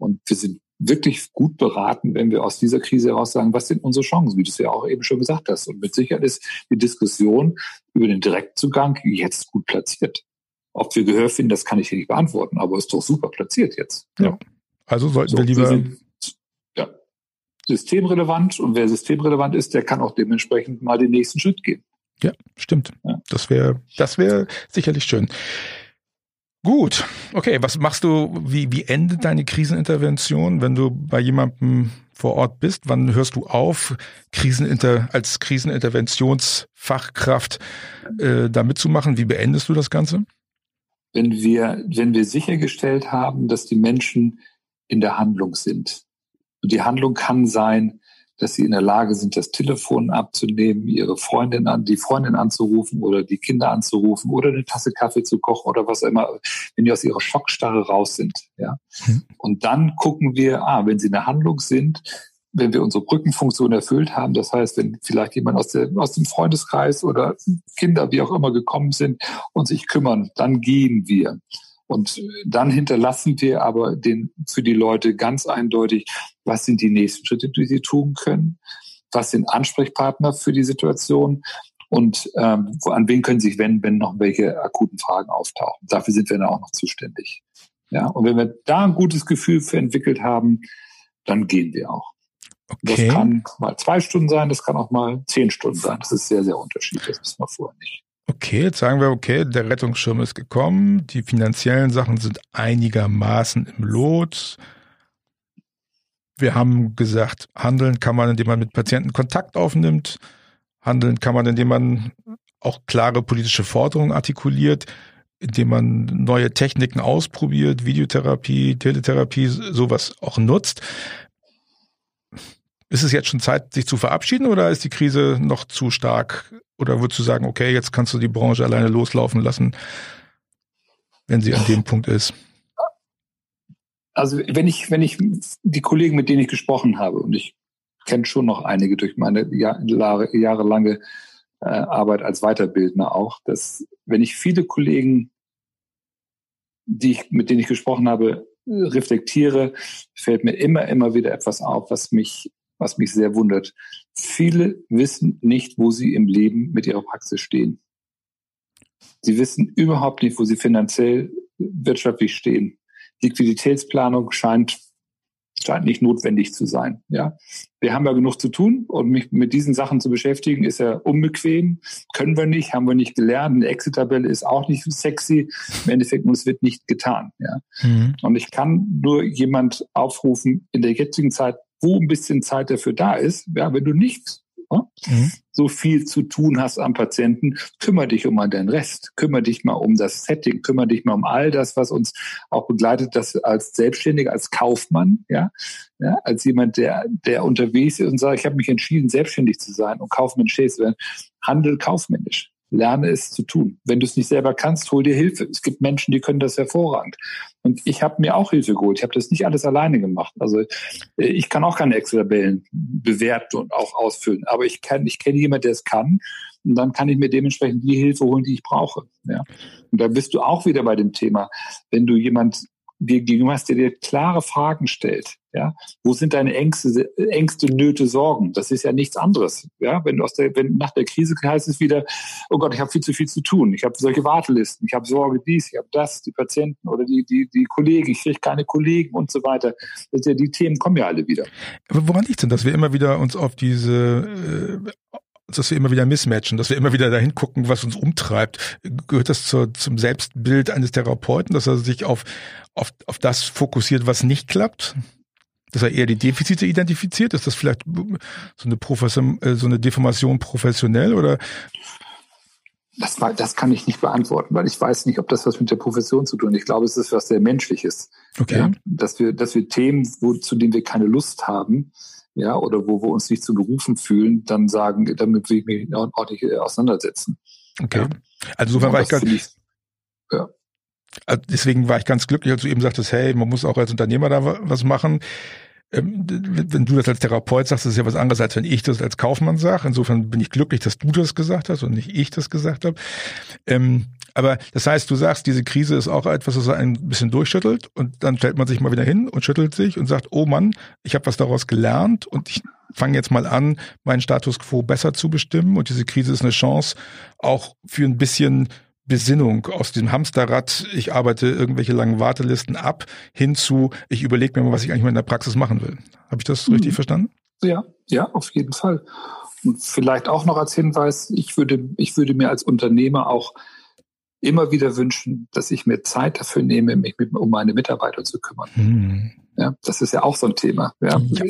Und wir sind wirklich gut beraten, wenn wir aus dieser Krise heraus sagen, was sind unsere Chancen, wie du es ja auch eben schon gesagt hast. Und mit Sicherheit ist die Diskussion über den Direktzugang jetzt gut platziert. Ob wir Gehör finden, das kann ich hier nicht beantworten, aber ist doch super platziert jetzt.
Ja. Also sollten so, wir lieber. Wir sind,
ja, systemrelevant und wer systemrelevant ist, der kann auch dementsprechend mal den nächsten Schritt gehen.
Ja, stimmt. Ja. Das wäre, das wäre sicherlich schön. Gut, okay, was machst du, wie, wie endet deine Krisenintervention, wenn du bei jemandem vor Ort bist? Wann hörst du auf, Kriseninter als Kriseninterventionsfachkraft äh, da mitzumachen? Wie beendest du das Ganze?
Wenn wir, wenn wir sichergestellt haben, dass die Menschen in der Handlung sind. Und die Handlung kann sein, dass sie in der Lage sind, das Telefon abzunehmen, ihre Freundin an, die Freundin anzurufen oder die Kinder anzurufen oder eine Tasse Kaffee zu kochen oder was immer, wenn die aus ihrer Schockstarre raus sind. Ja. Mhm. Und dann gucken wir, ah, wenn sie in der Handlung sind, wenn wir unsere Brückenfunktion erfüllt haben, das heißt, wenn vielleicht jemand aus, der, aus dem Freundeskreis oder Kinder, wie auch immer, gekommen sind und sich kümmern, dann gehen wir. Und dann hinterlassen wir aber den, für die Leute ganz eindeutig, was sind die nächsten Schritte, die sie tun können, was sind Ansprechpartner für die Situation und ähm, an wen können sie sich wenden, wenn noch welche akuten Fragen auftauchen. Dafür sind wir dann auch noch zuständig. Ja, und wenn wir da ein gutes Gefühl für entwickelt haben, dann gehen wir auch. Okay. Das kann mal zwei Stunden sein, das kann auch mal zehn Stunden sein. Das ist sehr, sehr unterschiedlich. Das wissen wir vorher nicht.
Okay, jetzt sagen wir, okay, der Rettungsschirm ist gekommen, die finanziellen Sachen sind einigermaßen im Lot. Wir haben gesagt, handeln kann man, indem man mit Patienten Kontakt aufnimmt. Handeln kann man, indem man auch klare politische Forderungen artikuliert, indem man neue Techniken ausprobiert, Videotherapie, Teletherapie, sowas auch nutzt. Ist es jetzt schon Zeit, sich zu verabschieden oder ist die Krise noch zu stark oder würdest du sagen, okay, jetzt kannst du die Branche alleine loslaufen lassen, wenn sie an dem Punkt ist?
Also wenn ich, wenn ich die Kollegen, mit denen ich gesprochen habe, und ich kenne schon noch einige durch meine Jahre, jahrelange äh, Arbeit als Weiterbildner auch, dass wenn ich viele Kollegen, die ich, mit denen ich gesprochen habe, reflektiere, fällt mir immer, immer wieder etwas auf, was mich was mich sehr wundert. Viele wissen nicht, wo sie im Leben mit ihrer Praxis stehen. Sie wissen überhaupt nicht, wo sie finanziell, wirtschaftlich stehen. Liquiditätsplanung scheint scheint nicht notwendig zu sein. Ja, wir haben ja genug zu tun und mich mit diesen Sachen zu beschäftigen ist ja unbequem. Können wir nicht, haben wir nicht gelernt. Eine Exit-Tabelle ist auch nicht sexy. Im Endeffekt, und es wird nicht getan. Ja, mhm. und ich kann nur jemand aufrufen in der jetzigen Zeit wo ein bisschen Zeit dafür da ist. Ja, wenn du nicht ja, mhm. so viel zu tun hast am Patienten, kümmere dich um den Rest, kümmere dich mal um das Setting, kümmere dich mal um all das, was uns auch begleitet, das als Selbstständiger, als Kaufmann, ja, ja als jemand, der, der unterwegs ist und sagt, ich habe mich entschieden, selbstständig zu sein und kaufmännisch zu werden. Handel kaufmännisch lerne es zu tun. Wenn du es nicht selber kannst, hol dir Hilfe. Es gibt Menschen, die können das hervorragend. Und ich habe mir auch Hilfe geholt. Ich habe das nicht alles alleine gemacht. Also äh, ich kann auch keine Excel-Tabellen bewerten und auch ausfüllen. Aber ich kann, ich kenne jemanden, der es kann. Und dann kann ich mir dementsprechend die Hilfe holen, die ich brauche. Ja. Und da bist du auch wieder bei dem Thema, wenn du jemand dir gegenüber hast, der dir klare Fragen stellt, Ja, wo sind deine Ängste, Ängste, Nöte, Sorgen? Das ist ja nichts anderes. Ja, wenn aus der, wenn nach der Krise heißt es wieder, oh Gott, ich habe viel zu viel zu tun. Ich habe solche Wartelisten, ich habe Sorge dies, ich habe das, die Patienten oder die die die Kollegen, ich kriege keine Kollegen und so weiter. Das ja, die Themen kommen ja alle wieder.
Aber woran liegt denn, dass wir immer wieder uns auf diese äh, dass wir immer wieder mismatchen, dass wir immer wieder dahin gucken, was uns umtreibt. Gehört das zur, zum Selbstbild eines Therapeuten, dass er sich auf, auf, auf das fokussiert, was nicht klappt? Dass er eher die Defizite identifiziert? Ist das vielleicht so eine, Profession, äh, so eine Deformation professionell oder?
Das, das kann ich nicht beantworten, weil ich weiß nicht, ob das was mit der Profession zu tun hat. Ich glaube, es ist was sehr Menschliches.
Okay. Ja,
dass wir, dass wir Themen, wo, zu denen wir keine Lust haben, ja, oder wo wir uns nicht zu berufen fühlen, dann sagen, damit will ich mich ordentlich äh, auseinandersetzen.
Okay. Ja. Also insofern war ich ganz, ja. Also deswegen war ich ganz glücklich, als du eben sagtest, hey, man muss auch als Unternehmer da was machen. Ähm, wenn du das als Therapeut sagst, das ist ja was anderes, als wenn ich das als Kaufmann sage. Insofern bin ich glücklich, dass du das gesagt hast und nicht ich das gesagt habe. Ähm, aber das heißt, du sagst, diese Krise ist auch etwas, was ein bisschen durchschüttelt und dann stellt man sich mal wieder hin und schüttelt sich und sagt, oh Mann, ich habe was daraus gelernt und ich fange jetzt mal an, meinen Status quo besser zu bestimmen und diese Krise ist eine Chance auch für ein bisschen Besinnung aus dem Hamsterrad, ich arbeite irgendwelche langen Wartelisten ab, hin zu, ich überlege mir mal, was ich eigentlich mal in der Praxis machen will. Habe ich das mhm. richtig verstanden?
Ja, ja, auf jeden Fall. Und vielleicht auch noch als Hinweis, ich würde, ich würde mir als Unternehmer auch immer wieder wünschen, dass ich mir Zeit dafür nehme, mich mit, um meine Mitarbeiter zu kümmern. Hm. Ja, das ist ja auch so ein Thema. Ja. ja.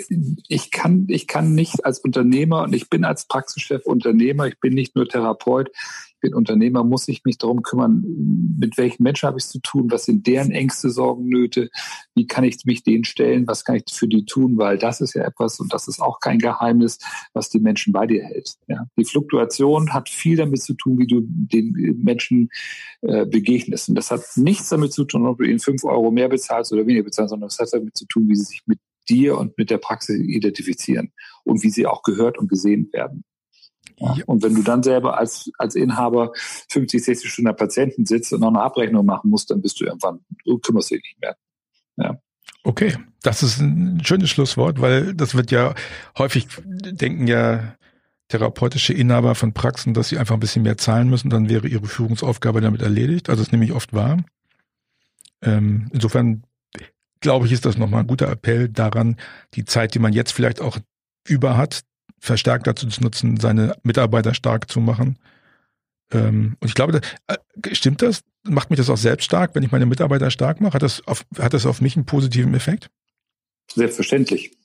Ich kann, ich kann nicht als Unternehmer und ich bin als Praxischef Unternehmer, ich bin nicht nur Therapeut, bin Unternehmer, muss ich mich darum kümmern, mit welchen Menschen habe ich es zu tun, was sind deren Ängste, Sorgen, Nöte, wie kann ich mich denen stellen, was kann ich für die tun, weil das ist ja etwas, und das ist auch kein Geheimnis, was die Menschen bei dir hält. Ja. Die Fluktuation hat viel damit zu tun, wie du den Menschen äh, begegnest. Und das hat nichts damit zu tun, ob du ihnen fünf Euro mehr bezahlst oder weniger bezahlst, sondern es hat damit zu tun, wie sie sich mit dir und mit der Praxis identifizieren und wie sie auch gehört und gesehen werden. Ja. Und wenn du dann selber als, als Inhaber 50, 60 Stunden Patienten sitzt und noch eine Abrechnung machen musst, dann bist du irgendwann, du kümmerst dich nicht mehr. Ja.
Okay, das ist ein schönes Schlusswort, weil das wird ja häufig denken ja therapeutische Inhaber von Praxen, dass sie einfach ein bisschen mehr zahlen müssen, dann wäre ihre Führungsaufgabe damit erledigt. Also das nehme ich oft wahr. Ähm, insofern glaube ich, ist das nochmal ein guter Appell daran, die Zeit, die man jetzt vielleicht auch über hat, verstärkt dazu zu nutzen, seine Mitarbeiter stark zu machen. Ähm, und ich glaube, äh, stimmt das? Macht mich das auch selbst stark, wenn ich meine Mitarbeiter stark mache? Hat das auf, hat das auf mich einen positiven Effekt?
Selbstverständlich.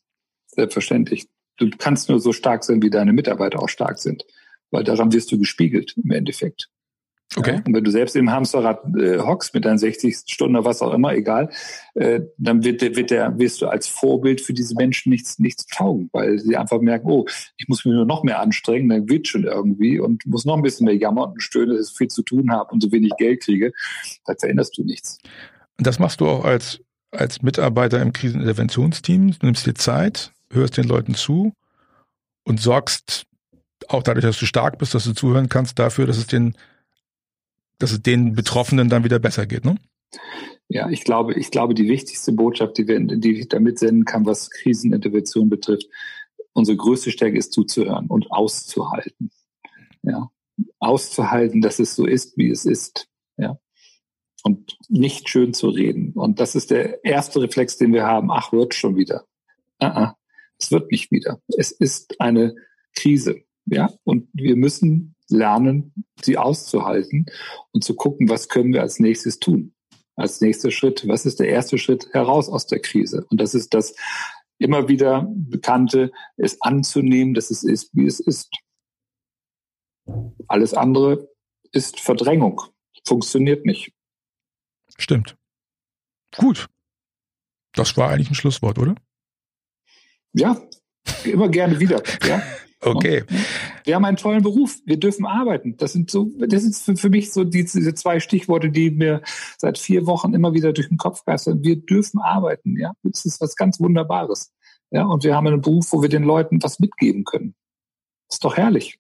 Selbstverständlich. Du kannst nur so stark sein, wie deine Mitarbeiter auch stark sind, weil daran wirst du gespiegelt im Endeffekt. Okay. Ja, und wenn du selbst im Hamsterrad äh, hockst mit deinen 60 Stunden oder was auch immer, egal, äh, dann wird der, wird der, wirst du als Vorbild für diese Menschen nichts, nichts taugen, weil sie einfach merken, oh, ich muss mich nur noch mehr anstrengen, dann wird schon irgendwie und muss noch ein bisschen mehr jammern und stöhnen, dass ich viel zu tun habe und so wenig Geld kriege. Da veränderst du nichts.
Das machst du auch als, als Mitarbeiter im Kriseninterventionsteam. Du nimmst dir Zeit, hörst den Leuten zu und sorgst auch dadurch, dass du stark bist, dass du zuhören kannst, dafür, dass es den dass es den Betroffenen dann wieder besser geht, ne?
Ja, ich glaube, ich glaube, die wichtigste Botschaft, die wir, die ich damit senden kann, was Krisenintervention betrifft, unsere größte Stärke ist zuzuhören und auszuhalten. Ja, auszuhalten, dass es so ist, wie es ist. Ja, und nicht schön zu reden. Und das ist der erste Reflex, den wir haben. Ach, wird schon wieder. Uh -uh, es wird nicht wieder. Es ist eine Krise. Ja, und wir müssen lernen, sie auszuhalten und zu gucken, was können wir als nächstes tun. Als nächster Schritt, was ist der erste Schritt heraus aus der Krise? Und das ist das immer wieder Bekannte, es anzunehmen, dass es ist, wie es ist. Alles andere ist Verdrängung, funktioniert nicht.
Stimmt. Gut. Das war eigentlich ein Schlusswort, oder?
Ja, immer gerne wieder. Ja.
Okay.
Wir haben einen tollen Beruf. Wir dürfen arbeiten. Das sind so, das ist für mich so diese zwei Stichworte, die mir seit vier Wochen immer wieder durch den Kopf geistern. Wir dürfen arbeiten. Ja, das ist was ganz Wunderbares. Ja, und wir haben einen Beruf, wo wir den Leuten was mitgeben können. Ist doch herrlich.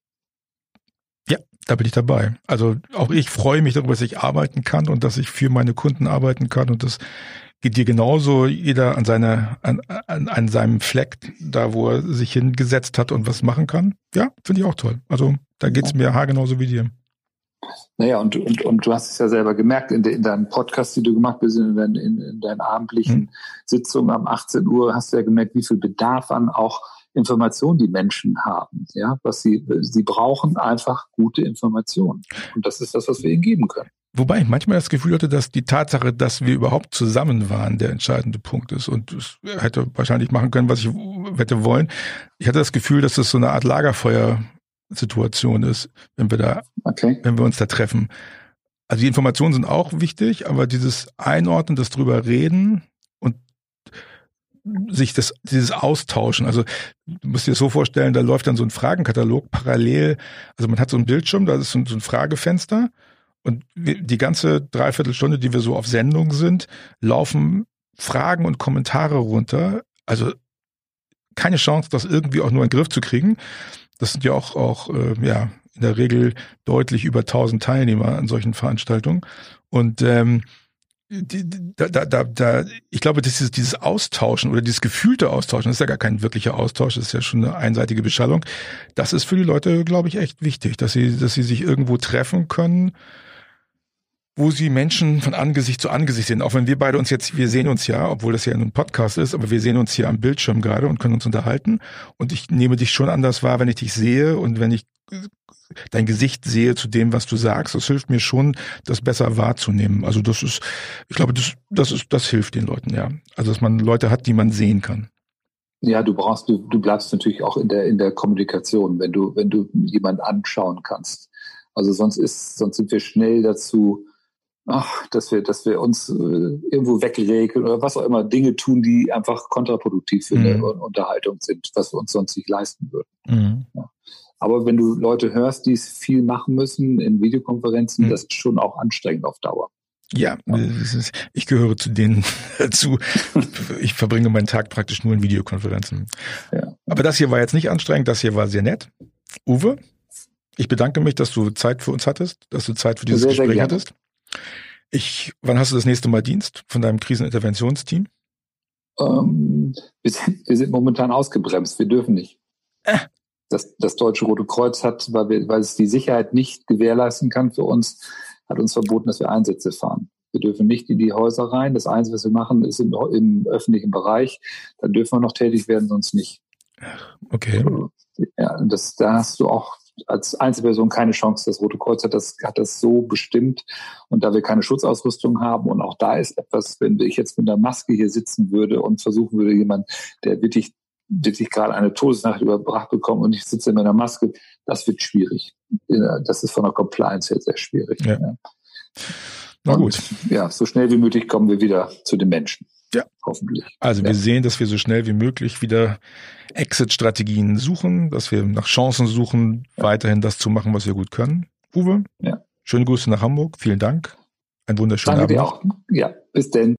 Ja, da bin ich dabei. Also auch ich freue mich darüber, dass ich arbeiten kann und dass ich für meine Kunden arbeiten kann und das geht dir genauso jeder an seiner, an, an, an seinem Fleck, da wo er sich hingesetzt hat und was machen kann. Ja, finde ich auch toll. Also da geht's mir haargenauso wie dir.
Naja, und, und, und du hast es ja selber gemerkt in, de, in deinen Podcasts, die du gemacht hast, in, deinen, in, in deinen abendlichen hm. Sitzungen am 18 Uhr, hast du ja gemerkt, wie viel Bedarf an auch Informationen die Menschen haben. Ja, was sie, sie brauchen einfach gute Informationen. Und das ist das, was wir ihnen geben können.
Wobei ich manchmal das Gefühl hatte, dass die Tatsache, dass wir überhaupt zusammen waren, der entscheidende Punkt ist. Und es hätte wahrscheinlich machen können, was ich hätte wollen. Ich hatte das Gefühl, dass das so eine Art Lagerfeuer-Situation ist, wenn wir da, okay. wenn wir uns da treffen. Also die Informationen sind auch wichtig, aber dieses Einordnen, das drüber reden und sich das, dieses Austauschen. Also du musst dir das so vorstellen, da läuft dann so ein Fragenkatalog parallel. Also man hat so einen Bildschirm, da ist so ein Fragefenster und die ganze Dreiviertelstunde, die wir so auf Sendung sind, laufen Fragen und Kommentare runter. Also keine Chance, das irgendwie auch nur in den Griff zu kriegen. Das sind ja auch, auch äh, ja, in der Regel deutlich über 1000 Teilnehmer an solchen Veranstaltungen. Und ähm, da, da, da, da, ich glaube, dieses, dieses Austauschen oder dieses gefühlte Austauschen, das ist ja gar kein wirklicher Austausch, das ist ja schon eine einseitige Beschallung. Das ist für die Leute, glaube ich, echt wichtig, dass sie, dass sie sich irgendwo treffen können, wo sie Menschen von Angesicht zu Angesicht sehen. Auch wenn wir beide uns jetzt, wir sehen uns ja, obwohl das ja ein Podcast ist, aber wir sehen uns hier am Bildschirm gerade und können uns unterhalten. Und ich nehme dich schon anders wahr, wenn ich dich sehe und wenn ich dein Gesicht sehe zu dem, was du sagst. Das hilft mir schon, das besser wahrzunehmen. Also das ist, ich glaube, das, das ist, das hilft den Leuten, ja. Also dass man Leute hat, die man sehen kann.
Ja, du brauchst, du, du bleibst natürlich auch in der, in der Kommunikation, wenn du, wenn du jemanden anschauen kannst. Also sonst ist, sonst sind wir schnell dazu, ach, dass wir, dass wir uns äh, irgendwo wegregeln oder was auch immer, Dinge tun, die einfach kontraproduktiv für mhm. eine Unterhaltung sind, was wir uns sonst nicht leisten würden. Mhm. Ja. Aber wenn du Leute hörst, die es viel machen müssen in Videokonferenzen, mhm. das ist schon auch anstrengend auf Dauer.
Ja, ist, ich gehöre zu denen dazu. Ich verbringe meinen Tag praktisch nur in Videokonferenzen. Ja. Aber das hier war jetzt nicht anstrengend, das hier war sehr nett. Uwe, ich bedanke mich, dass du Zeit für uns hattest, dass du Zeit für dieses sehr, Gespräch sehr hattest. Ich, wann hast du das nächste Mal Dienst von deinem Kriseninterventionsteam?
Ähm, wir, sind, wir sind momentan ausgebremst. Wir dürfen nicht. Äh. Das, das Deutsche Rote Kreuz hat, weil, wir, weil es die Sicherheit nicht gewährleisten kann für uns, hat uns verboten, dass wir Einsätze fahren. Wir dürfen nicht in die Häuser rein. Das Einzige, was wir machen, ist im, im öffentlichen Bereich. Da dürfen wir noch tätig werden, sonst nicht.
Okay.
Ja, das, da hast du auch als Einzelperson keine Chance. Das Rote Kreuz hat das, hat das so bestimmt. Und da wir keine Schutzausrüstung haben und auch da ist etwas, wenn ich jetzt mit einer Maske hier sitzen würde und versuchen würde, jemand, der wirklich wirklich gerade eine Todesnacht überbracht bekommen und ich sitze mit einer Maske, das wird schwierig. Das ist von der Compliance her sehr schwierig. Ja. ja. Na gut. Und, ja, so schnell wie möglich kommen wir wieder zu den Menschen.
Ja. Hoffentlich. Also ja. wir sehen, dass wir so schnell wie möglich wieder Exit-Strategien suchen, dass wir nach Chancen suchen, ja. weiterhin das zu machen, was wir gut können. Uwe, ja. schöne Grüße nach Hamburg. Vielen Dank. Ein wunderschöner
Danke Abend. Dir auch. Ja, bis denn.